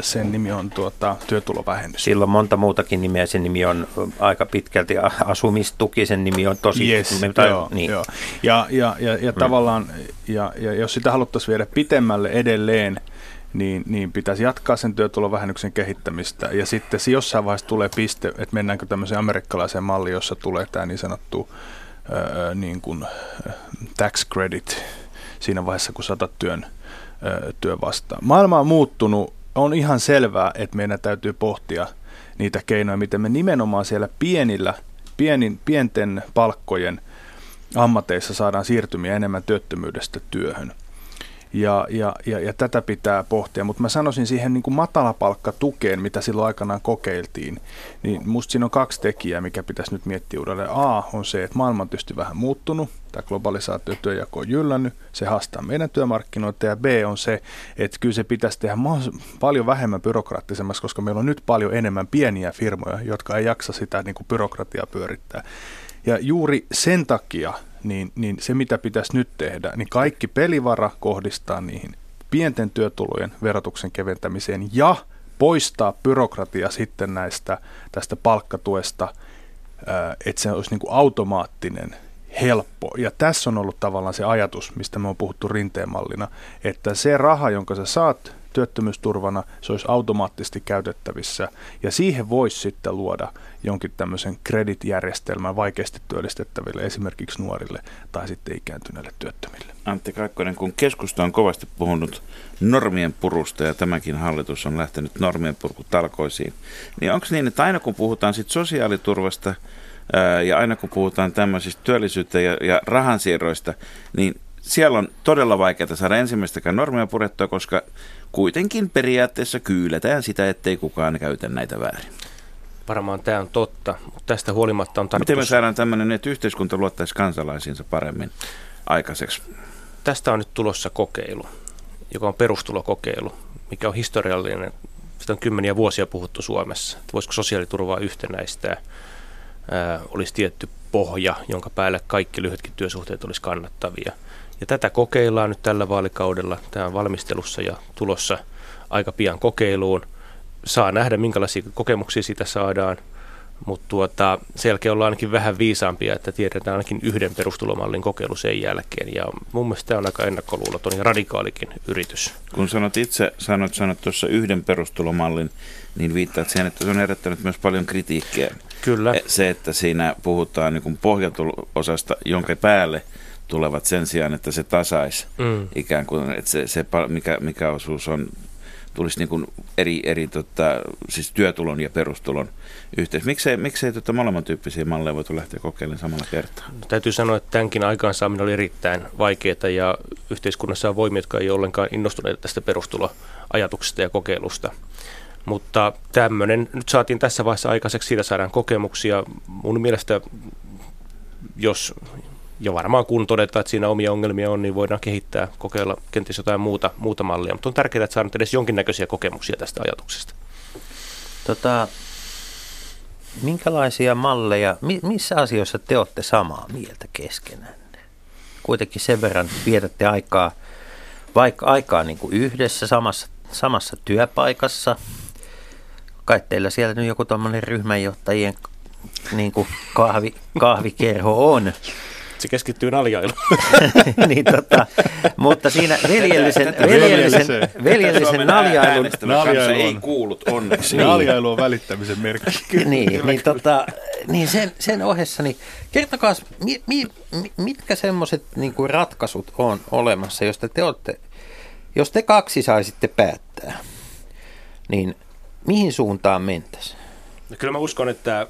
sen nimi on tuota, työtulovähennys. Sillä on monta muutakin nimeä. Sen nimi on aika pitkälti asumistuki, sen nimi on tosi... Yes, tai- joo, niin. joo. Ja, ja, ja, ja tavallaan, ja, ja jos sitä haluttaisiin viedä pitemmälle edelleen, niin, niin pitäisi jatkaa sen työtulovähennyksen kehittämistä. Ja sitten se jossain vaiheessa tulee piste, että mennäänkö tämmöiseen amerikkalaiseen malliin, jossa tulee tämä niin sanottu ää, niin kuin, tax credit siinä vaiheessa, kun saatat työn, ää, työn vastaan. Maailma on muuttunut. On ihan selvää, että meidän täytyy pohtia niitä keinoja, miten me nimenomaan siellä pienillä, pienin, pienten palkkojen ammateissa saadaan siirtymiä enemmän työttömyydestä työhön. Ja, ja, ja, ja tätä pitää pohtia, mutta mä sanoisin siihen niin kuin matalapalkkatukeen, mitä silloin aikanaan kokeiltiin, niin musta siinä on kaksi tekijää, mikä pitäisi nyt miettiä uudelleen. A on se, että maailma on tietysti vähän muuttunut, tämä globalisaatio työjako on jyllännyt, se haastaa meidän työmarkkinoita, ja B on se, että kyllä se pitäisi tehdä paljon vähemmän byrokraattisemmaksi, koska meillä on nyt paljon enemmän pieniä firmoja, jotka ei jaksa sitä niin kuin byrokratiaa pyörittää. Ja juuri sen takia, niin, niin se mitä pitäisi nyt tehdä, niin kaikki pelivara kohdistaa niihin pienten työtulojen verotuksen keventämiseen ja poistaa byrokratia sitten näistä tästä palkkatuesta, että se olisi niin kuin automaattinen, helppo. Ja tässä on ollut tavallaan se ajatus, mistä me on puhuttu rinteemallina, että se raha, jonka sä saat työttömyysturvana, se olisi automaattisesti käytettävissä. Ja siihen voisi sitten luoda jonkin tämmöisen kreditjärjestelmän vaikeasti työllistettäville, esimerkiksi nuorille tai sitten ikääntyneille työttömille. Antti Kaikkonen, kun keskusta on kovasti puhunut normien purusta ja tämäkin hallitus on lähtenyt normien purkutalkoisiin, niin onko niin, että aina kun puhutaan sit sosiaaliturvasta ja aina kun puhutaan tämmöisistä työllisyyttä ja, ja rahansiirroista, niin siellä on todella vaikeaa saada ensimmäistäkään normia purettua, koska kuitenkin periaatteessa kyyletään sitä, ettei kukaan käytä näitä väärin. varmaan tämä on totta, mutta tästä huolimatta on Miten me tarkoitus... saadaan tämmöinen, että yhteiskunta luottaisi kansalaisiinsa paremmin aikaiseksi? Tästä on nyt tulossa kokeilu, joka on perustulokokeilu, mikä on historiallinen. Sitä on kymmeniä vuosia puhuttu Suomessa, että voisiko sosiaaliturvaa yhtenäistää. Ää, olisi tietty pohja, jonka päälle kaikki lyhytkin työsuhteet olisi kannattavia. Ja tätä kokeillaan nyt tällä vaalikaudella. Tämä on valmistelussa ja tulossa aika pian kokeiluun. Saa nähdä, minkälaisia kokemuksia siitä saadaan. Mutta tuota, sen jälkeen ollaan ainakin vähän viisaampia, että tiedetään ainakin yhden perustulomallin kokeilu sen jälkeen. Ja mun mielestä tämä on aika ennakkoluuloton ja radikaalikin yritys. Kun sanot itse, sanot, sanot tuossa yhden perustulomallin, niin viittaat siihen, että se on herättänyt myös paljon kritiikkiä. Kyllä. Se, että siinä puhutaan niin pohjatulosasta, jonka päälle tulevat sen sijaan, että se tasaisi Mm. ikään kuin, että se, se mikä, mikä osuus on, tulisi niin kuin eri, eri tota, siis työtulon ja perustulon yhteys. Miksei, miksei tota molemmat tyyppisiä malleja voitu lähteä kokeilemaan samalla kertaa? No, täytyy sanoa, että tämänkin aikaansaaminen oli erittäin vaikeaa ja yhteiskunnassa on voimia, jotka ei ole ollenkaan innostuneita tästä perustuloajatuksesta ja kokeilusta. Mutta tämmöinen nyt saatiin tässä vaiheessa aikaiseksi, siitä saadaan kokemuksia. Mun mielestä, jos ja varmaan kun todetaan, että siinä omia ongelmia on, niin voidaan kehittää, kokeilla kenties jotain muuta, muuta mallia. Mutta on tärkeää, että saadaan edes jonkinnäköisiä kokemuksia tästä ajatuksesta. Tota, minkälaisia malleja, mi, missä asioissa te olette samaa mieltä keskenään? Kuitenkin sen verran vietätte aikaa, vaikka aikaa niin kuin yhdessä samassa, samassa työpaikassa. Kai teillä siellä nyt joku tuommoinen ryhmänjohtajien niin kuin kahvi, kahvikerho on. Se keskittyy naljailuun. niin tota, mutta siinä veljellisen, veljellisen, veljellisen naljailun, Naljailu ei on- kuullut onneksi. Naljailu on välittämisen merkki. niin, niin, tota, niin sen, sen ohessa, niin kertokaa, mi, mi, mi, mitkä semmoiset niin kuin ratkaisut on olemassa, jos te, te olette, jos te kaksi saisitte päättää, niin mihin suuntaan mentäisiin? No kyllä mä uskon, että,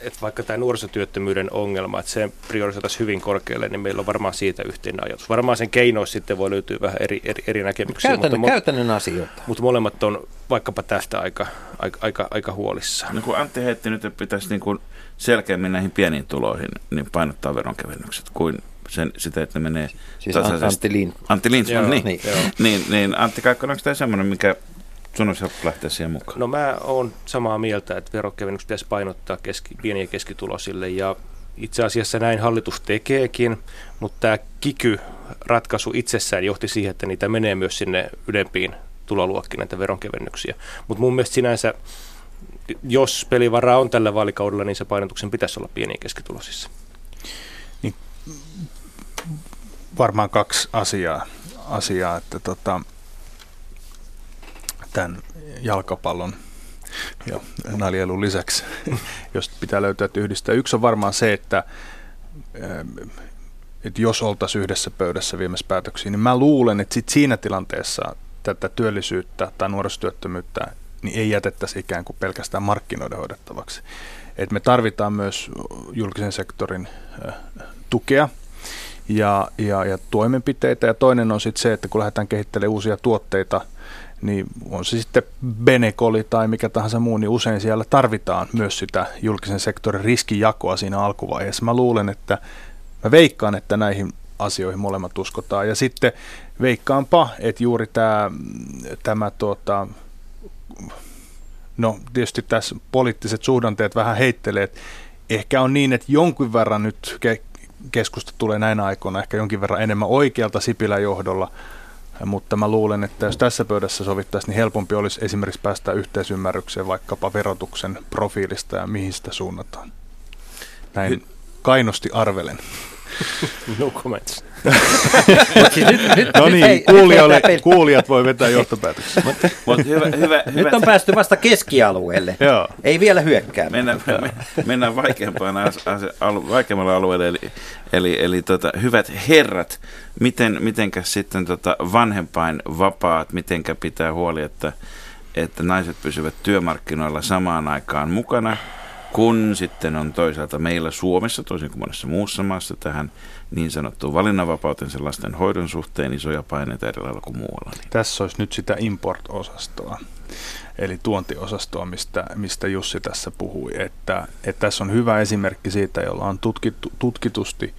että vaikka tämä nuorisotyöttömyyden ongelma, että se priorisoitaisiin hyvin korkealle, niin meillä on varmaan siitä yhteinen ajatus. Varmaan sen keinoissa sitten voi löytyä vähän eri, eri, eri näkemyksiä, Käytännön, mutta, käytännön asioita. mutta molemmat on vaikkapa tästä aika, aika, aika, aika huolissaan. No kun Antti heitti nyt, että pitäisi niin kuin selkeämmin näihin pieniin tuloihin niin painottaa veronkevennykset kuin sen, sitä, että ne menee Siis tasaisesti. Antti Lind. Antti Joo, niin, niin. niin, niin, niin Antti Kaikkonen, onko tämä semmoinen, mikä sun olisi helppo lähteä siihen mukaan? No mä oon samaa mieltä, että verokevennykset pitäisi painottaa keski, pieni- ja keskituloisille ja itse asiassa näin hallitus tekeekin, mutta tämä kiky-ratkaisu itsessään johti siihen, että niitä menee myös sinne ylempiin tuloluokkiin näitä veronkevennyksiä. Mutta mun mielestä sinänsä, jos pelivaraa on tällä vaalikaudella, niin se painotuksen pitäisi olla pieni- ja keskituloisissa. varmaan kaksi asiaa, asiaa että tota, tämän jalkapallon ja naljailun lisäksi, jos pitää löytää, yhdistää. Yksi on varmaan se, että, ähm, että jos oltaisiin yhdessä pöydässä viemässä päätöksiä, niin mä luulen, että sit siinä tilanteessa tätä työllisyyttä tai nuorisotyöttömyyttä niin ei jätettäisi ikään kuin pelkästään markkinoiden hoidettavaksi. Et me tarvitaan myös julkisen sektorin äh, tukea ja, ja, ja toimenpiteitä. Ja toinen on sitten se, että kun lähdetään kehittelemään uusia tuotteita, niin on se sitten Benekoli tai mikä tahansa muu, niin usein siellä tarvitaan myös sitä julkisen sektorin riskijakoa siinä alkuvaiheessa. Mä luulen, että mä veikkaan, että näihin asioihin molemmat uskotaan. Ja sitten veikkaanpa, että juuri tämä, tämä tuota, no tietysti tässä poliittiset suhdanteet vähän heittelee, että ehkä on niin, että jonkin verran nyt ke- keskusta tulee näinä aikoina ehkä jonkin verran enemmän oikealta Sipilän johdolla, mutta mä luulen, että jos tässä pöydässä sovittaisiin, niin helpompi olisi esimerkiksi päästä yhteisymmärrykseen vaikkapa verotuksen profiilista ja mihin sitä suunnataan. Näin kainosti arvelen. No comments. Mut nyt, nyt, No niin, kuulijoille, kuulijat voi vetää johtopäätöksiä. Mutta hyvä, hyvä, hyvä. Nyt on päästy vasta keskialueelle. Joo. Ei vielä hyökkää. Mennään, me, mennään vaikeampaan as, as, alu, vaikeammalle alueelle, eli, eli, eli tota, hyvät herrat, miten, mitenkä sitten tota vanhempain vapaat, mitenkä pitää huoli, että, että naiset pysyvät työmarkkinoilla samaan aikaan mukana kun sitten on toisaalta meillä Suomessa, toisin kuin monessa muussa maassa, tähän niin sanottuun valinnanvapauteen sen lasten hoidon suhteen isoja paineita eri lailla kuin muualla. Niin. Tässä olisi nyt sitä import-osastoa, eli tuontiosastoa, mistä, mistä Jussi tässä puhui. Että, että tässä on hyvä esimerkki siitä, jolla on tutkittu, tutkitusti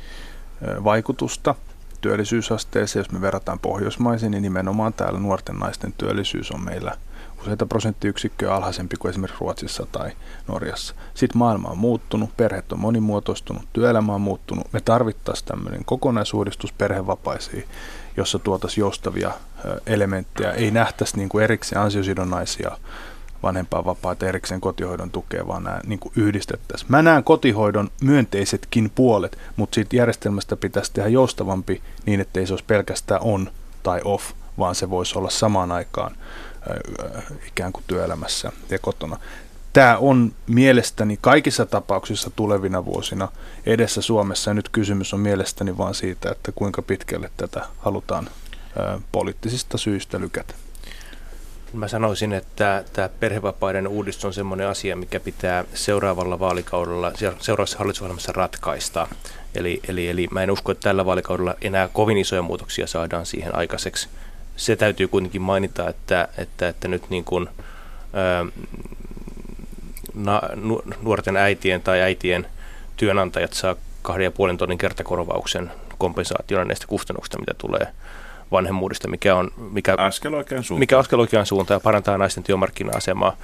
vaikutusta työllisyysasteeseen. Jos me verrataan Pohjoismaisiin, niin nimenomaan täällä nuorten naisten työllisyys on meillä – useita prosenttiyksikköä alhaisempi kuin esimerkiksi Ruotsissa tai Norjassa. Sitten maailma on muuttunut, perheet on monimuotoistunut, työelämä on muuttunut. Me tarvittaisiin tämmöinen kokonaisuudistus perhevapaisiin, jossa tuotaisiin joustavia elementtejä. Ei nähtäisi niin kuin erikseen ansiosidonnaisia vanhempainvapaata erikseen kotihoidon tukea, vaan nämä niin kuin yhdistettäisiin. Mä näen kotihoidon myönteisetkin puolet, mutta siitä järjestelmästä pitäisi tehdä joustavampi niin, ettei se olisi pelkästään on tai off, vaan se voisi olla samaan aikaan ikään kuin työelämässä ja kotona. Tämä on mielestäni kaikissa tapauksissa tulevina vuosina edessä Suomessa ja nyt kysymys on mielestäni vain siitä, että kuinka pitkälle tätä halutaan poliittisista syistä lykätä. Mä sanoisin, että tämä perhevapaiden uudistus on sellainen asia, mikä pitää seuraavalla vaalikaudella, seuraavassa hallitusohjelmassa ratkaista. Eli, eli, eli mä en usko, että tällä vaalikaudella enää kovin isoja muutoksia saadaan siihen aikaiseksi se täytyy kuitenkin mainita, että, että, että nyt niin kuin, ää, na, nuorten äitien tai äitien työnantajat saa kahden ja puolen tonnin kertakorvauksen kompensaationa näistä kustannuksista, mitä tulee vanhemmuudesta, mikä on mikä, askel oikeaan suuntaan. mikä askel oikeaan suuntaan ja parantaa naisten työmarkkina-asemaa.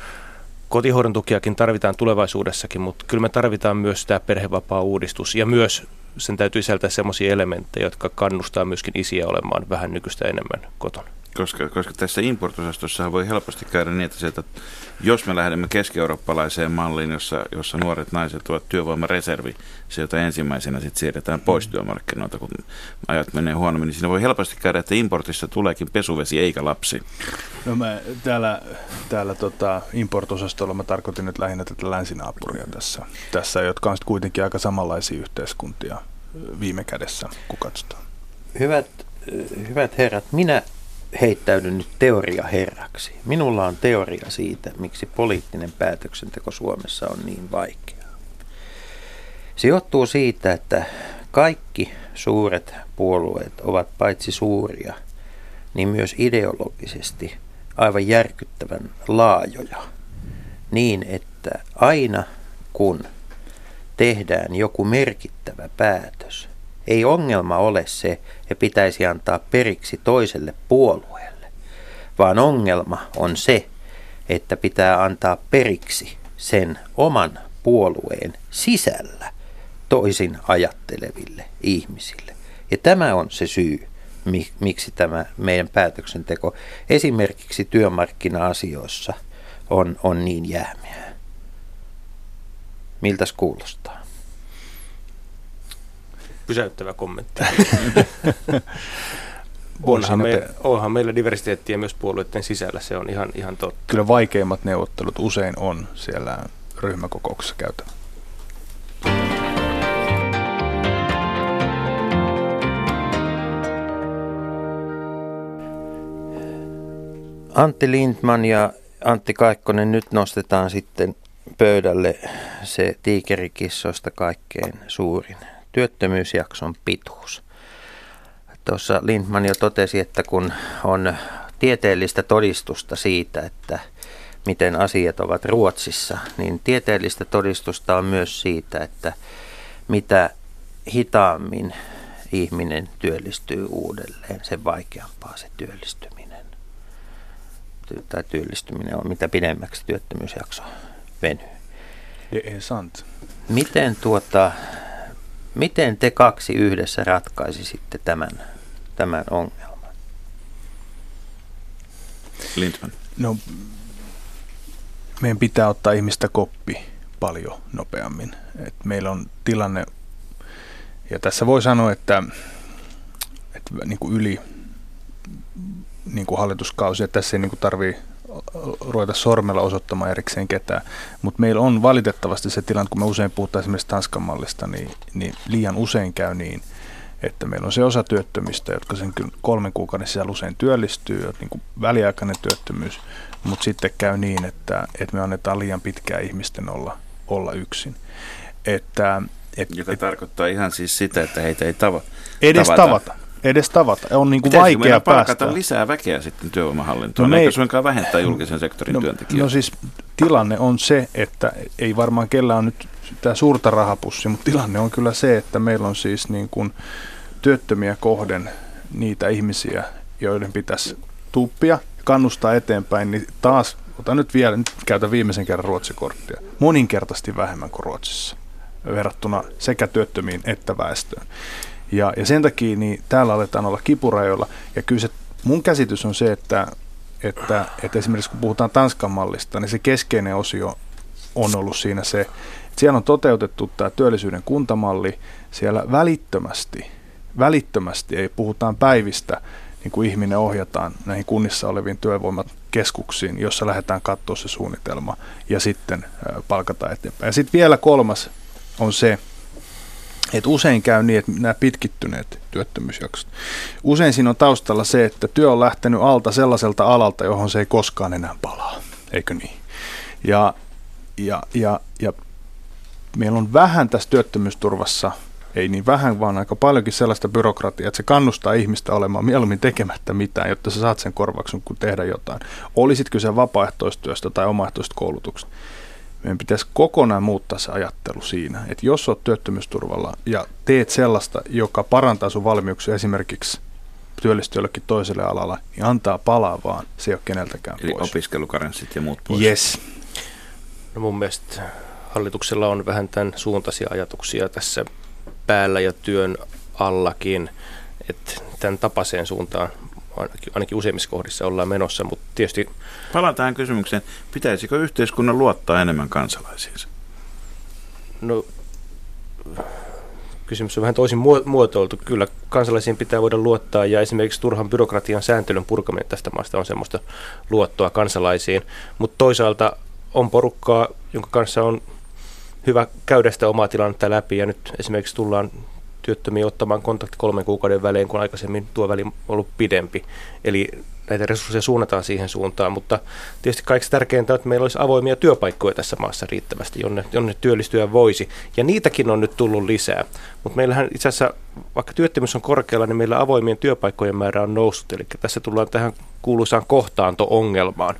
Kotihoidon tukiakin tarvitaan tulevaisuudessakin, mutta kyllä me tarvitaan myös tämä perhevapaa-uudistus ja myös sen täytyy sisältää sellaisia elementtejä, jotka kannustaa myöskin isiä olemaan vähän nykyistä enemmän kotona. Koska, koska tässä importosastossa voi helposti käydä niin, että, sieltä, jos me lähdemme keski-eurooppalaiseen malliin, jossa, jossa nuoret naiset ovat työvoimareservi, se jota ensimmäisenä sitten siirretään pois mm. työmarkkinoilta, kun ajat menee huonommin, niin siinä voi helposti käydä, että importissa tuleekin pesuvesi eikä lapsi. No mä täällä, täällä tota importosastolla mä tarkoitin nyt lähinnä tätä länsinaapuria tässä, tässä jotka on sitten kuitenkin aika samanlaisia yhteiskuntia viime kädessä, kun katsotaan. Hyvät, hyvät herrat, minä heittäydyn nyt teoriaherraksi. Minulla on teoria siitä, miksi poliittinen päätöksenteko Suomessa on niin vaikeaa. Se johtuu siitä, että kaikki suuret puolueet ovat paitsi suuria, niin myös ideologisesti aivan järkyttävän laajoja. Niin, että aina kun tehdään joku merkittävä päätös, ei ongelma ole se, että pitäisi antaa periksi toiselle puolueelle, vaan ongelma on se, että pitää antaa periksi sen oman puolueen sisällä toisin ajatteleville ihmisille. Ja tämä on se syy, miksi tämä meidän päätöksenteko esimerkiksi työmarkkina-asioissa on, on niin jäämiä. Miltäs kuulostaa? Pysäyttävä kommentti. onhan, me, onhan meillä diversiteettiä myös puolueiden sisällä, se on ihan, ihan totta. Kyllä vaikeimmat neuvottelut usein on siellä ryhmäkokouksessa käytävä. Antti Lindman ja Antti Kaikkonen, nyt nostetaan sitten pöydälle se tiikerikissoista kaikkein suurin työttömyysjakson pituus. Tuossa Lindman jo totesi, että kun on tieteellistä todistusta siitä, että miten asiat ovat Ruotsissa, niin tieteellistä todistusta on myös siitä, että mitä hitaammin ihminen työllistyy uudelleen, sen vaikeampaa se työllistyminen. Tai työllistyminen on, mitä pidemmäksi työttömyysjakso venyy. Det är sant. Miten tuota, Miten te kaksi yhdessä ratkaisisitte tämän, tämän ongelman? Lindman. No, meidän pitää ottaa ihmistä koppi paljon nopeammin. Et meillä on tilanne, ja tässä voi sanoa, että, että niin kuin yli niin kuin hallituskausi, että tässä ei niin tarvitse ruveta sormella osoittamaan erikseen ketään. Mutta meillä on valitettavasti se tilanne, kun me usein puhutaan esimerkiksi Tanskan mallista, niin, niin liian usein käy niin, että meillä on se osa työttömistä, jotka sen kolmen kuukauden sisällä usein työllistyy, niin kuin väliaikainen työttömyys, mutta sitten käy niin, että, että me annetaan liian pitkään ihmisten olla olla yksin. Että, et, Joka et, tarkoittaa ihan siis sitä, että heitä ei tava, edes tavata. tavata. Edes tavata. On niin kuin Pitäisikö vaikea päästä. palkata lisää väkeä sitten työvoimahallintoon, No me eikä ei- suinkaan vähentää julkisen sektorin No, työntekijöitä? no siis tilanne on se, että ei varmaan kellään nyt tämä suurta rahapussia, mutta tilanne on kyllä se, että meillä on siis niin kuin työttömiä kohden niitä ihmisiä, joiden pitäisi tuppia, kannustaa eteenpäin, niin taas, otan nyt vielä, nyt käytän viimeisen kerran ruotsikorttia, moninkertaisesti vähemmän kuin Ruotsissa verrattuna sekä työttömiin että väestöön. Ja, ja sen takia niin täällä aletaan olla kipurajoilla, ja kyllä se mun käsitys on se, että, että, että esimerkiksi kun puhutaan Tanskan mallista, niin se keskeinen osio on ollut siinä se, että siellä on toteutettu tämä työllisyyden kuntamalli, siellä välittömästi, välittömästi ei puhutaan päivistä, niin kuin ihminen ohjataan näihin kunnissa oleviin työvoimakeskuksiin, jossa lähdetään katsoa se suunnitelma ja sitten ö, palkataan eteenpäin. Ja sitten vielä kolmas on se, että usein käy niin, että nämä pitkittyneet työttömyysjaksot, usein siinä on taustalla se, että työ on lähtenyt alta sellaiselta alalta, johon se ei koskaan enää palaa, eikö niin? Ja, ja, ja, ja meillä on vähän tässä työttömyysturvassa, ei niin vähän, vaan aika paljonkin sellaista byrokratiaa, että se kannustaa ihmistä olemaan mieluummin tekemättä mitään, jotta sä saat sen korvauksen, kun tehdä jotain. Olisitko se vapaaehtoistyöstä tai omaehtoisesta koulutuksesta. Meidän pitäisi kokonaan muuttaa se ajattelu siinä, että jos olet työttömyysturvalla ja teet sellaista, joka parantaa sun valmiuksia esimerkiksi työllistyä jollekin toiselle alalla, niin antaa palaa vaan, se ei ole keneltäkään Eli pois. opiskelukarenssit ja muut pois. Yes. No mun mielestä hallituksella on vähän tämän suuntaisia ajatuksia tässä päällä ja työn allakin, että tämän tapaiseen suuntaan ainakin, ainakin useimmissa kohdissa ollaan menossa, mutta tietysti Palaan tähän kysymykseen, pitäisikö yhteiskunnan luottaa enemmän kansalaisiinsa? no, kysymys on vähän toisin muo- muotoiltu. Kyllä kansalaisiin pitää voida luottaa ja esimerkiksi turhan byrokratian sääntelyn purkaminen tästä maasta on semmoista luottoa kansalaisiin, mutta toisaalta on porukkaa, jonka kanssa on hyvä käydä sitä omaa tilannetta läpi ja nyt esimerkiksi tullaan työttömiä ottamaan kontakti kolmen kuukauden välein, kun aikaisemmin tuo väli on ollut pidempi. Eli näitä resursseja suunnataan siihen suuntaan, mutta tietysti kaikista tärkeintä on, että meillä olisi avoimia työpaikkoja tässä maassa riittävästi, jonne, jonne työllistyä voisi. Ja niitäkin on nyt tullut lisää. Mutta meillähän itse asiassa, vaikka työttömyys on korkealla, niin meillä avoimien työpaikkojen määrä on noussut. Eli tässä tullaan tähän kuuluisaan kohtaanto-ongelmaan.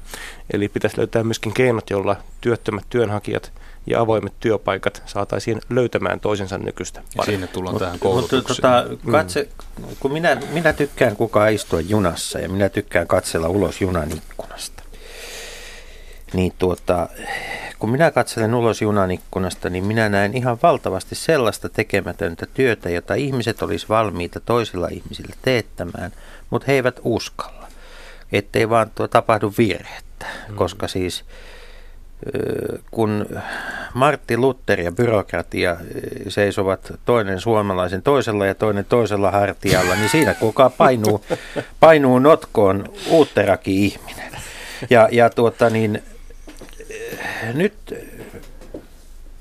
Eli pitäisi löytää myöskin keinot, jolla työttömät työnhakijat ja avoimet työpaikat saataisiin löytämään toisensa nykyistä Ja siinä tullaan Mut- tähän Mutta koulutukseen. tota, katse, kun minä, minä tykkään kukaan istua junassa ja minä tykkään katsella ulos junan ikkunasta. Niin tuota, kun minä katselen ulos junan ikkunasta, niin minä näen ihan valtavasti sellaista tekemätöntä työtä, jota ihmiset olisi valmiita toisilla ihmisillä teettämään, mutta he eivät uskalla. Ettei vaan tuo tapahdu virhettä, koska siis kun Martti Luther ja byrokratia seisovat toinen suomalaisen toisella ja toinen toisella hartialla, niin siinä kuka painuu, painuu notkoon uutterakin ihminen. Ja, ja tuota niin, nyt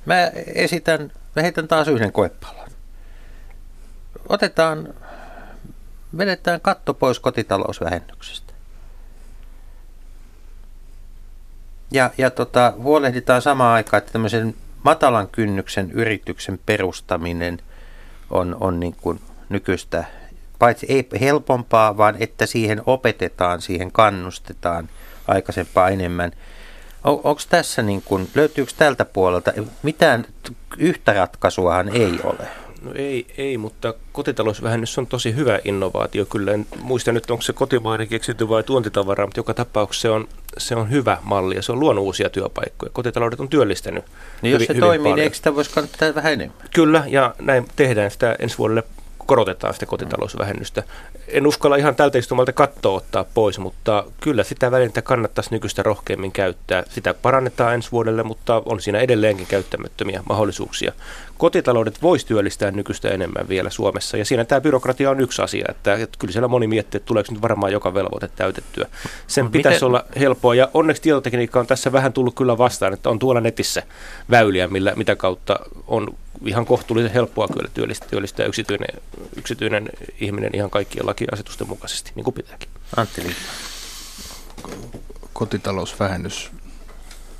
mä esitän, mä heitän taas yhden koepallon. Otetaan, vedetään katto pois kotitalousvähennyksestä. Ja, ja tota, huolehditaan samaan aikaan, että tämmöisen matalan kynnyksen yrityksen perustaminen on, on niin kuin nykyistä, paitsi ei helpompaa, vaan että siihen opetetaan, siihen kannustetaan aikaisempaa enemmän. On, Onko tässä, niin kuin, löytyykö tältä puolelta, mitään yhtä ratkaisuahan ei ole? No ei, ei, mutta kotitalousvähennys on tosi hyvä innovaatio. Kyllä en muista nyt, onko se kotimainen keksitty vai tuontitavara, mutta joka tapauksessa se on, se on hyvä malli ja se on luonut uusia työpaikkoja. Kotitaloudet on työllistänyt Niin jos hyvin, se hyvin toimii, niin paljon. eikö sitä voisi kannattaa vähän enemmän? Kyllä, ja näin tehdään sitä ensi vuodelle korotetaan sitä kotitalousvähennystä. En uskalla ihan tältä istumalta kattoa ottaa pois, mutta kyllä sitä välinettä kannattaisi nykyistä rohkeammin käyttää. Sitä parannetaan ensi vuodelle, mutta on siinä edelleenkin käyttämättömiä mahdollisuuksia. Kotitaloudet voisi työllistää nykyistä enemmän vielä Suomessa, ja siinä tämä byrokratia on yksi asia, että, että kyllä siellä moni miettii, että tuleeko nyt varmaan joka velvoite täytettyä. Sen Mut pitäisi miten- olla helppoa, ja onneksi tietotekniikka on tässä vähän tullut kyllä vastaan, että on tuolla netissä väyliä, millä, mitä kautta on ihan kohtuullisen helppoa kyllä työllistää, työllistää yksityinen, yksityinen ihminen ihan kaikkien lakiasetusten mukaisesti, niin kuin pitääkin. Antti Lindman. kotitalousvähennys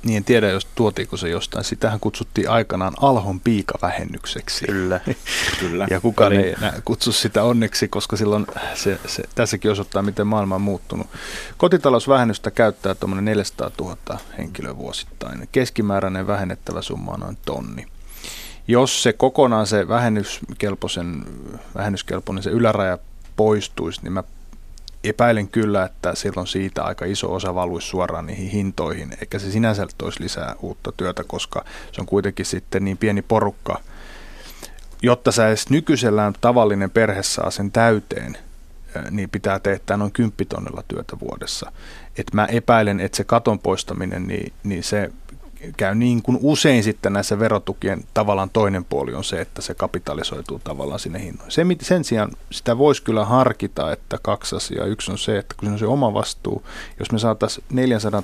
niin en tiedä, jos tuotiinko se jostain. Sitähän kutsuttiin aikanaan Alhon piikavähennykseksi. Kyllä. Kyllä. Ja kukaan Oli. ei enää kutsu sitä onneksi, koska silloin se, se, tässäkin osoittaa, miten maailma on muuttunut. Kotitalousvähennystä käyttää tuommoinen 400 000 henkilöä vuosittain. Keskimääräinen vähennettävä summa on noin tonni. Jos se kokonaan se vähennyskelpoisen, vähennyskelpoinen se yläraja poistuisi, niin mä epäilen kyllä, että silloin siitä aika iso osa valuisi suoraan niihin hintoihin, eikä se sinänsä toisi lisää uutta työtä, koska se on kuitenkin sitten niin pieni porukka, jotta sä edes nykyisellään tavallinen perhe saa sen täyteen, niin pitää teettää noin 10 tonnilla työtä vuodessa. Et mä epäilen, että se katon poistaminen, niin, niin se käy niin kuin usein sitten näissä verotukien tavallaan toinen puoli on se, että se kapitalisoituu tavallaan sinne hinnoihin. Se, sen sijaan sitä voisi kyllä harkita, että kaksi asiaa. Yksi on se, että kun se on se oma vastuu, jos me saataisiin 400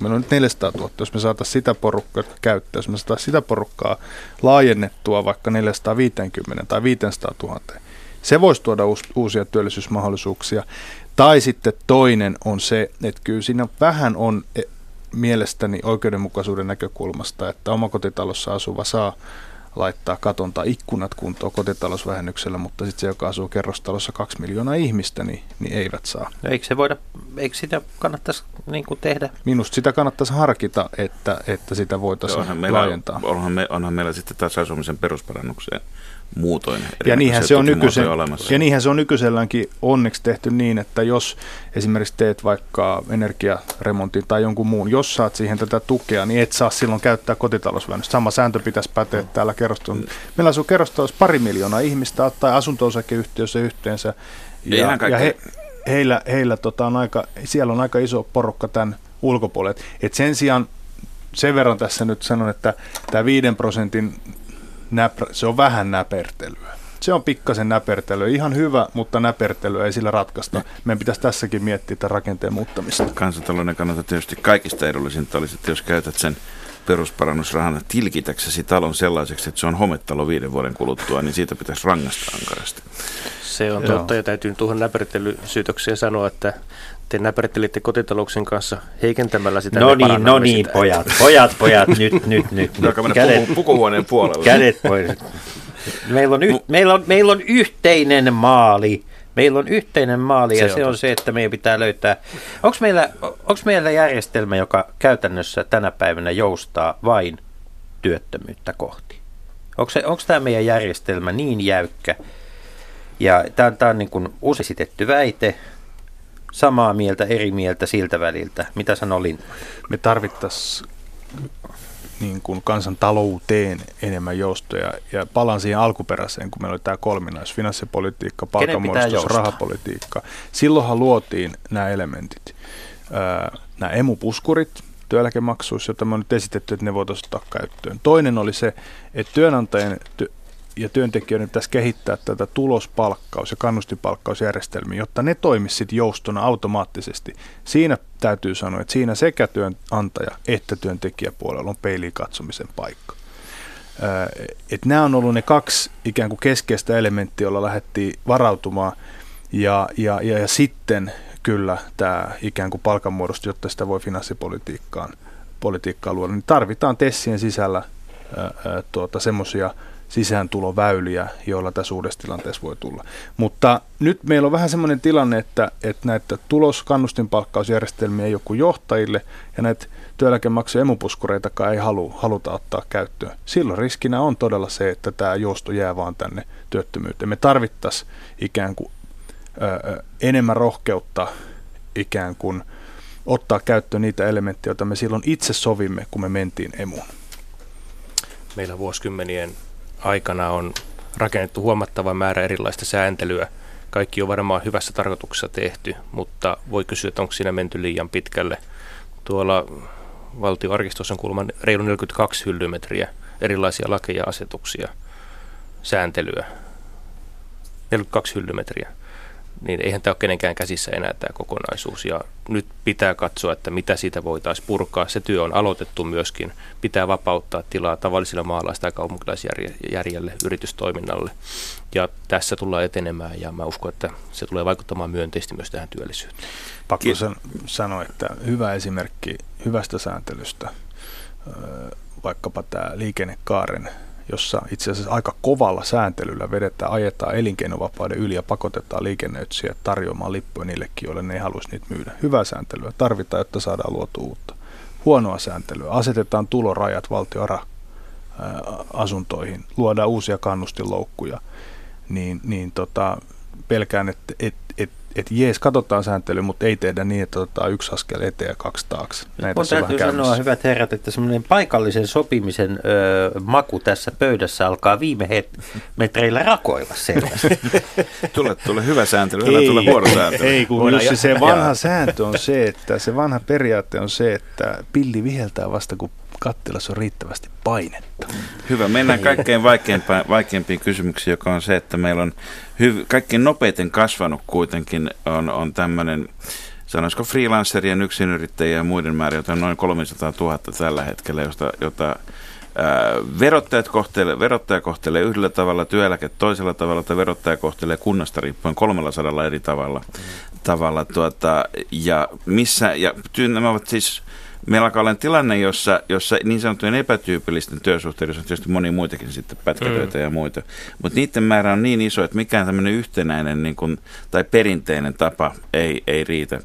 meillä on nyt 400 000, jos me saataisiin sitä porukkaa, käyttää, jos me saataisiin sitä porukkaa laajennettua vaikka 450 tai 500 000, se voisi tuoda uus, uusia työllisyysmahdollisuuksia. Tai sitten toinen on se, että kyllä siinä vähän on mielestäni oikeudenmukaisuuden näkökulmasta, että omakotitalossa asuva saa laittaa katon tai ikkunat kuntoon kotitalousvähennyksellä, mutta sitten se, joka asuu kerrostalossa kaksi miljoonaa ihmistä, niin, niin eivät saa. No eikö se voida, eikö sitä kannattaisi niin kuin tehdä? Minusta sitä kannattaisi harkita, että, että sitä voitaisiin onhan, meillä, laajentaa. onhan, me, onhan meillä sitten taas asumisen perusparannukseen muutoin. Ja niinhän, se on nykyisen, ja niinhän se on nykyiselläänkin onneksi tehty niin, että jos esimerkiksi teet vaikka energiaremontin tai jonkun muun, jos saat siihen tätä tukea, niin et saa silloin käyttää kotitalousvähennystä. Sama sääntö pitäisi päteä täällä kerrostalossa. Meillä asuu kerrostalossa pari miljoonaa ihmistä, tai asunto-osakeyhtiössä yhteensä. Ja, ja kaikki. he, heillä, heillä tota on aika, siellä on aika iso porukka tämän ulkopuolelle. Et sen sijaan sen verran tässä nyt sanon, että tämä 5 prosentin näprä, se on vähän näpertelyä. Se on pikkasen näpertelyä. Ihan hyvä, mutta näpertelyä ei sillä ratkaista. Meidän pitäisi tässäkin miettiä tämän rakenteen muuttamista. Kansantalouden kannalta tietysti kaikista edullisinta olisi, että jos käytät sen perusparannusrahan tilkitäksesi talon sellaiseksi, että se on hometalo viiden vuoden kuluttua, niin siitä pitäisi rangaista ankarasti. Se on Joo. totta ja täytyy tuohon näpertelysyytökseen sanoa, että te näpertelitte kotitalouksien kanssa heikentämällä sitä. No niin, no niin, sitä. pojat, pojat, pojat, nyt, nyt, nyt, nyt. Kädet, pukuhuoneen puolelle. kädet pois. Meillä on, yh, meillä, on, meillä on yhteinen maali. Meillä on yhteinen maali ja Se se on se, että meidän pitää löytää. Onko meillä, onks meillä järjestelmä, joka käytännössä tänä päivänä joustaa vain työttömyyttä kohti? Onko, tämä meidän järjestelmä niin jäykkä? Ja tämä on, tämä on niin kuin väite, samaa mieltä, eri mieltä siltä väliltä. Mitä sanoo Lindman? Me tarvittaisiin niin kuin kansantalouteen enemmän joustoja. Ja palaan siihen alkuperäiseen, kun meillä oli tämä kolminais, finanssipolitiikka, palkanmuodostus, rahapolitiikka. Silloinhan luotiin nämä elementit. Öö, nämä emupuskurit työeläkemaksuissa, joita me on nyt esitetty, että ne voitaisiin ottaa käyttöön. Toinen oli se, että työnantajien ty- ja työntekijöiden pitäisi kehittää tätä tulospalkkaus- ja kannustipalkkausjärjestelmiä, jotta ne toimisivat joustona automaattisesti. Siinä täytyy sanoa, että siinä sekä työnantaja että työntekijäpuolella on peiliin katsomisen paikka. Et nämä on ollut ne kaksi ikään kuin keskeistä elementtiä, joilla lähdettiin varautumaan. Ja, ja, ja, ja sitten kyllä tämä ikään kuin palkanmuodostus, jotta sitä voi finanssipolitiikkaan politiikkaa luoda, niin tarvitaan tessien sisällä tuota, semmoisia sisääntuloväyliä, joilla tässä uudessa tilanteessa voi tulla. Mutta nyt meillä on vähän semmoinen tilanne, että, että näitä tuloskannustinpalkkausjärjestelmiä ei ole kuin johtajille, ja näitä työeläkemaksuja emupuskureitakaan ei halu, haluta ottaa käyttöön. Silloin riskinä on todella se, että tämä jousto jää vaan tänne työttömyyteen. Me tarvittaisiin ikään kuin ö, enemmän rohkeutta ikään kuin ottaa käyttöön niitä elementtejä, joita me silloin itse sovimme, kun me mentiin emuun. Meillä vuosikymmenien aikana on rakennettu huomattava määrä erilaista sääntelyä. Kaikki on varmaan hyvässä tarkoituksessa tehty, mutta voi kysyä, että onko siinä menty liian pitkälle. Tuolla valtioarkistossa on kuulemma reilu 42 hyllymetriä erilaisia lakeja, asetuksia, sääntelyä. 42 hyllymetriä. Niin eihän tämä ole kenenkään käsissä enää tämä kokonaisuus. Ja nyt pitää katsoa, että mitä siitä voitaisiin purkaa. Se työ on aloitettu myöskin. Pitää vapauttaa tilaa tavallisille maalais- tai kaupunkilaisjärjelle, yritystoiminnalle. Ja tässä tullaan etenemään ja mä uskon, että se tulee vaikuttamaan myönteisesti myös tähän työllisyyteen. Pakko san- sanoa, että hyvä esimerkki hyvästä sääntelystä vaikkapa tämä liikennekaaren, jossa itse asiassa aika kovalla sääntelyllä vedetään, ajetaan elinkeinovapauden yli ja pakotetaan liikennöitsijät tarjoamaan lippuja niillekin, joille ne ei haluaisi niitä myydä. Hyvää sääntelyä tarvitaan, jotta saadaan luotu uutta. Huonoa sääntelyä. Asetetaan tulorajat valtioara asuntoihin, luodaan uusia kannustinloukkuja, niin, niin tota, pelkään, että et, et, jees, katsotaan sääntely, mutta ei tehdä niin, että otetaan yksi askel eteen ja kaksi taakse. Näin on täytyy sanoa, hyvät herrat, että semmoinen paikallisen sopimisen ö, maku tässä pöydässä alkaa viime het- metreillä rakoilla selvästi. tule, tule hyvä sääntely, hyvä tule vuorosääntely. Ei, kun Jussi, se vanha sääntö on se, että se vanha periaate on se, että pilli viheltää vasta, kun kattilassa on riittävästi painetta. Hyvä. Mennään kaikkein vaikeimpiin kysymyksiin, joka on se, että meillä on hyv- kaikkein nopeiten kasvanut kuitenkin on, on tämmöinen sanoisiko freelancerien, yksinyrittäjien ja muiden määrä, jota on noin 300 000 tällä hetkellä, josta, jota ää, verottajat kohtelee, verottaja kohtelee yhdellä tavalla, työeläke toisella tavalla, tai verottaja kohtelee kunnasta riippuen 300 eri tavalla. Mm. tavalla tuota, ja missä, ja nämä ovat siis Meillä alkaa olla tilanne, jossa, jossa niin sanottujen epätyypillisten työsuhteiden on tietysti moni muitakin sitten pätkätöitä mm. ja muita, mutta niiden määrä on niin iso, että mikään tämmöinen yhtenäinen niin kuin, tai perinteinen tapa ei, ei riitä.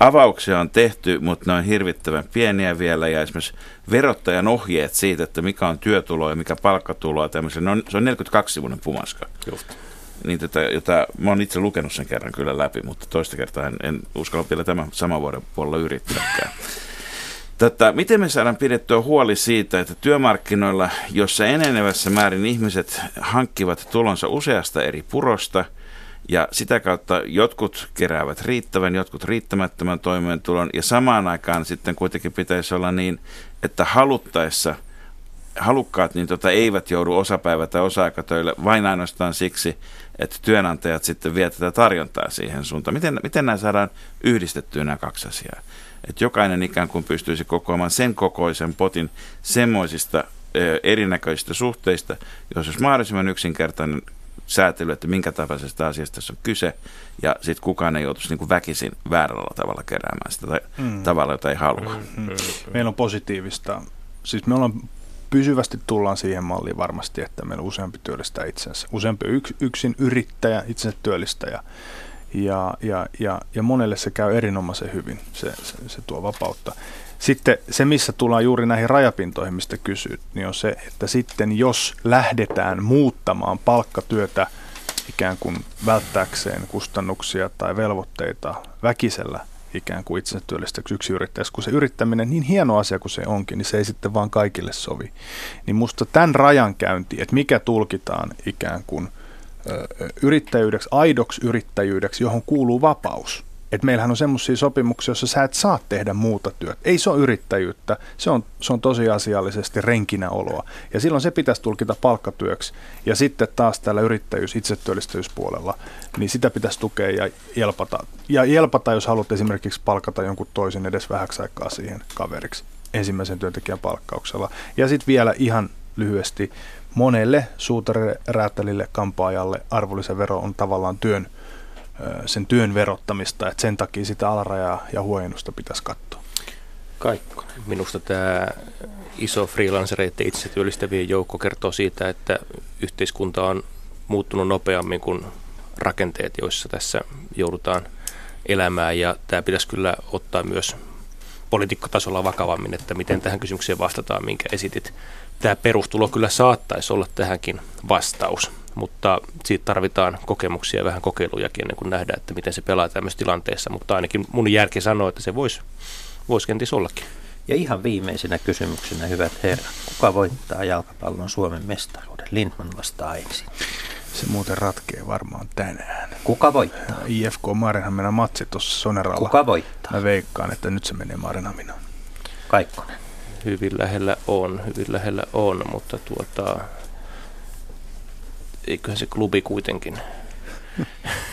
Avauksia on tehty, mutta ne on hirvittävän pieniä vielä ja esimerkiksi verottajan ohjeet siitä, että mikä on työtulo ja mikä palkkatulo, tämmöisen, on, se on 42-sivuinen pumaska. Just niin tätä, jota mä oon itse lukenut sen kerran kyllä läpi, mutta toista kertaa en, en uskalla vielä tämän saman vuoden puolella yrittääkään. Tätä, miten me saadaan pidettyä huoli siitä, että työmarkkinoilla, jossa enenevässä määrin ihmiset hankkivat tulonsa useasta eri purosta, ja sitä kautta jotkut keräävät riittävän, jotkut riittämättömän toimeentulon, ja samaan aikaan sitten kuitenkin pitäisi olla niin, että haluttaessa halukkaat niin tota, eivät joudu osapäivä- tai osa-aikatöille vain ainoastaan siksi, että työnantajat sitten vie tätä tarjontaa siihen suuntaan. Miten, miten nämä saadaan yhdistettyä nämä kaksi asiaa? Että jokainen ikään kuin pystyisi kokoamaan sen kokoisen potin semmoisista erinäköisistä suhteista, jos olisi mahdollisimman yksinkertainen säätely, että minkä tapaisesta asiasta tässä on kyse, ja sitten kukaan ei joutuisi niin kuin väkisin väärällä tavalla keräämään sitä tai mm. tavalla, jota ei halua. Mm. Mm. Meillä on positiivista, siis me ollaan pysyvästi tullaan siihen malliin varmasti, että meillä useampi työllistää itsensä. Useampi yks, yksin yrittäjä, itsensä työllistäjä ja, ja, ja, ja monelle se käy erinomaisen hyvin, se, se, se tuo vapautta. Sitten se, missä tullaan juuri näihin rajapintoihin, mistä kysyt, niin on se, että sitten jos lähdetään muuttamaan palkkatyötä ikään kuin välttääkseen kustannuksia tai velvoitteita väkisellä ikään kuin itsensä työllistäksi yksi yrittäjä, kun se yrittäminen, niin hieno asia kuin se onkin, niin se ei sitten vaan kaikille sovi. Niin musta tämän rajan käynti, että mikä tulkitaan ikään kuin – yrittäjyydeksi, aidoksi yrittäjyydeksi, johon kuuluu vapaus. Et meillähän on semmoisia sopimuksia, joissa sä et saa tehdä muuta työtä. Ei se ole yrittäjyyttä, se on, se on tosiasiallisesti renkinäoloa. Ja silloin se pitäisi tulkita palkkatyöksi. Ja sitten taas täällä yrittäjyys, itsetyöllistäjyyspuolella, niin sitä pitäisi tukea ja jelpata. Ja jelpata, jos haluat esimerkiksi palkata jonkun toisen edes vähäksi aikaa siihen kaveriksi ensimmäisen työntekijän palkkauksella. Ja sitten vielä ihan lyhyesti, monelle suutarille, kampaajalle arvonlisävero on tavallaan työn, sen työn verottamista, että sen takia sitä alarajaa ja huojennusta pitäisi katsoa. Kaikko. Minusta tämä iso freelancereiden itse työllistävien joukko kertoo siitä, että yhteiskunta on muuttunut nopeammin kuin rakenteet, joissa tässä joudutaan elämään ja tämä pitäisi kyllä ottaa myös poliitikkotasolla vakavammin, että miten tähän kysymykseen vastataan, minkä esitit tämä perustulo kyllä saattaisi olla tähänkin vastaus, mutta siitä tarvitaan kokemuksia ja vähän kokeilujakin ennen kuin nähdään, että miten se pelaa tämmöisessä tilanteessa, mutta ainakin mun järki sanoo, että se voisi vois kenties ollakin. Ja ihan viimeisenä kysymyksenä, hyvät herrat, kuka voittaa jalkapallon Suomen mestaruuden? Lindman vastaa ensin. Se muuten ratkee varmaan tänään. Kuka voittaa? IFK Marenhamina matsi tuossa Soneralla. Kuka voittaa? Mä veikkaan, että nyt se menee Marenhaminaan. Kaikkonen hyvin lähellä on, hyvin lähellä on, mutta tuota, eiköhän se klubi kuitenkin.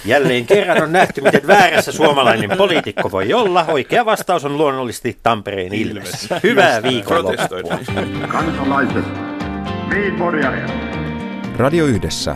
Jälleen kerran on nähty, miten väärässä suomalainen poliitikko voi olla. Oikea vastaus on luonnollisesti Tampereen Ilves. Hyvää viikonloppua. Kansalaiset, niin Radio Yhdessä,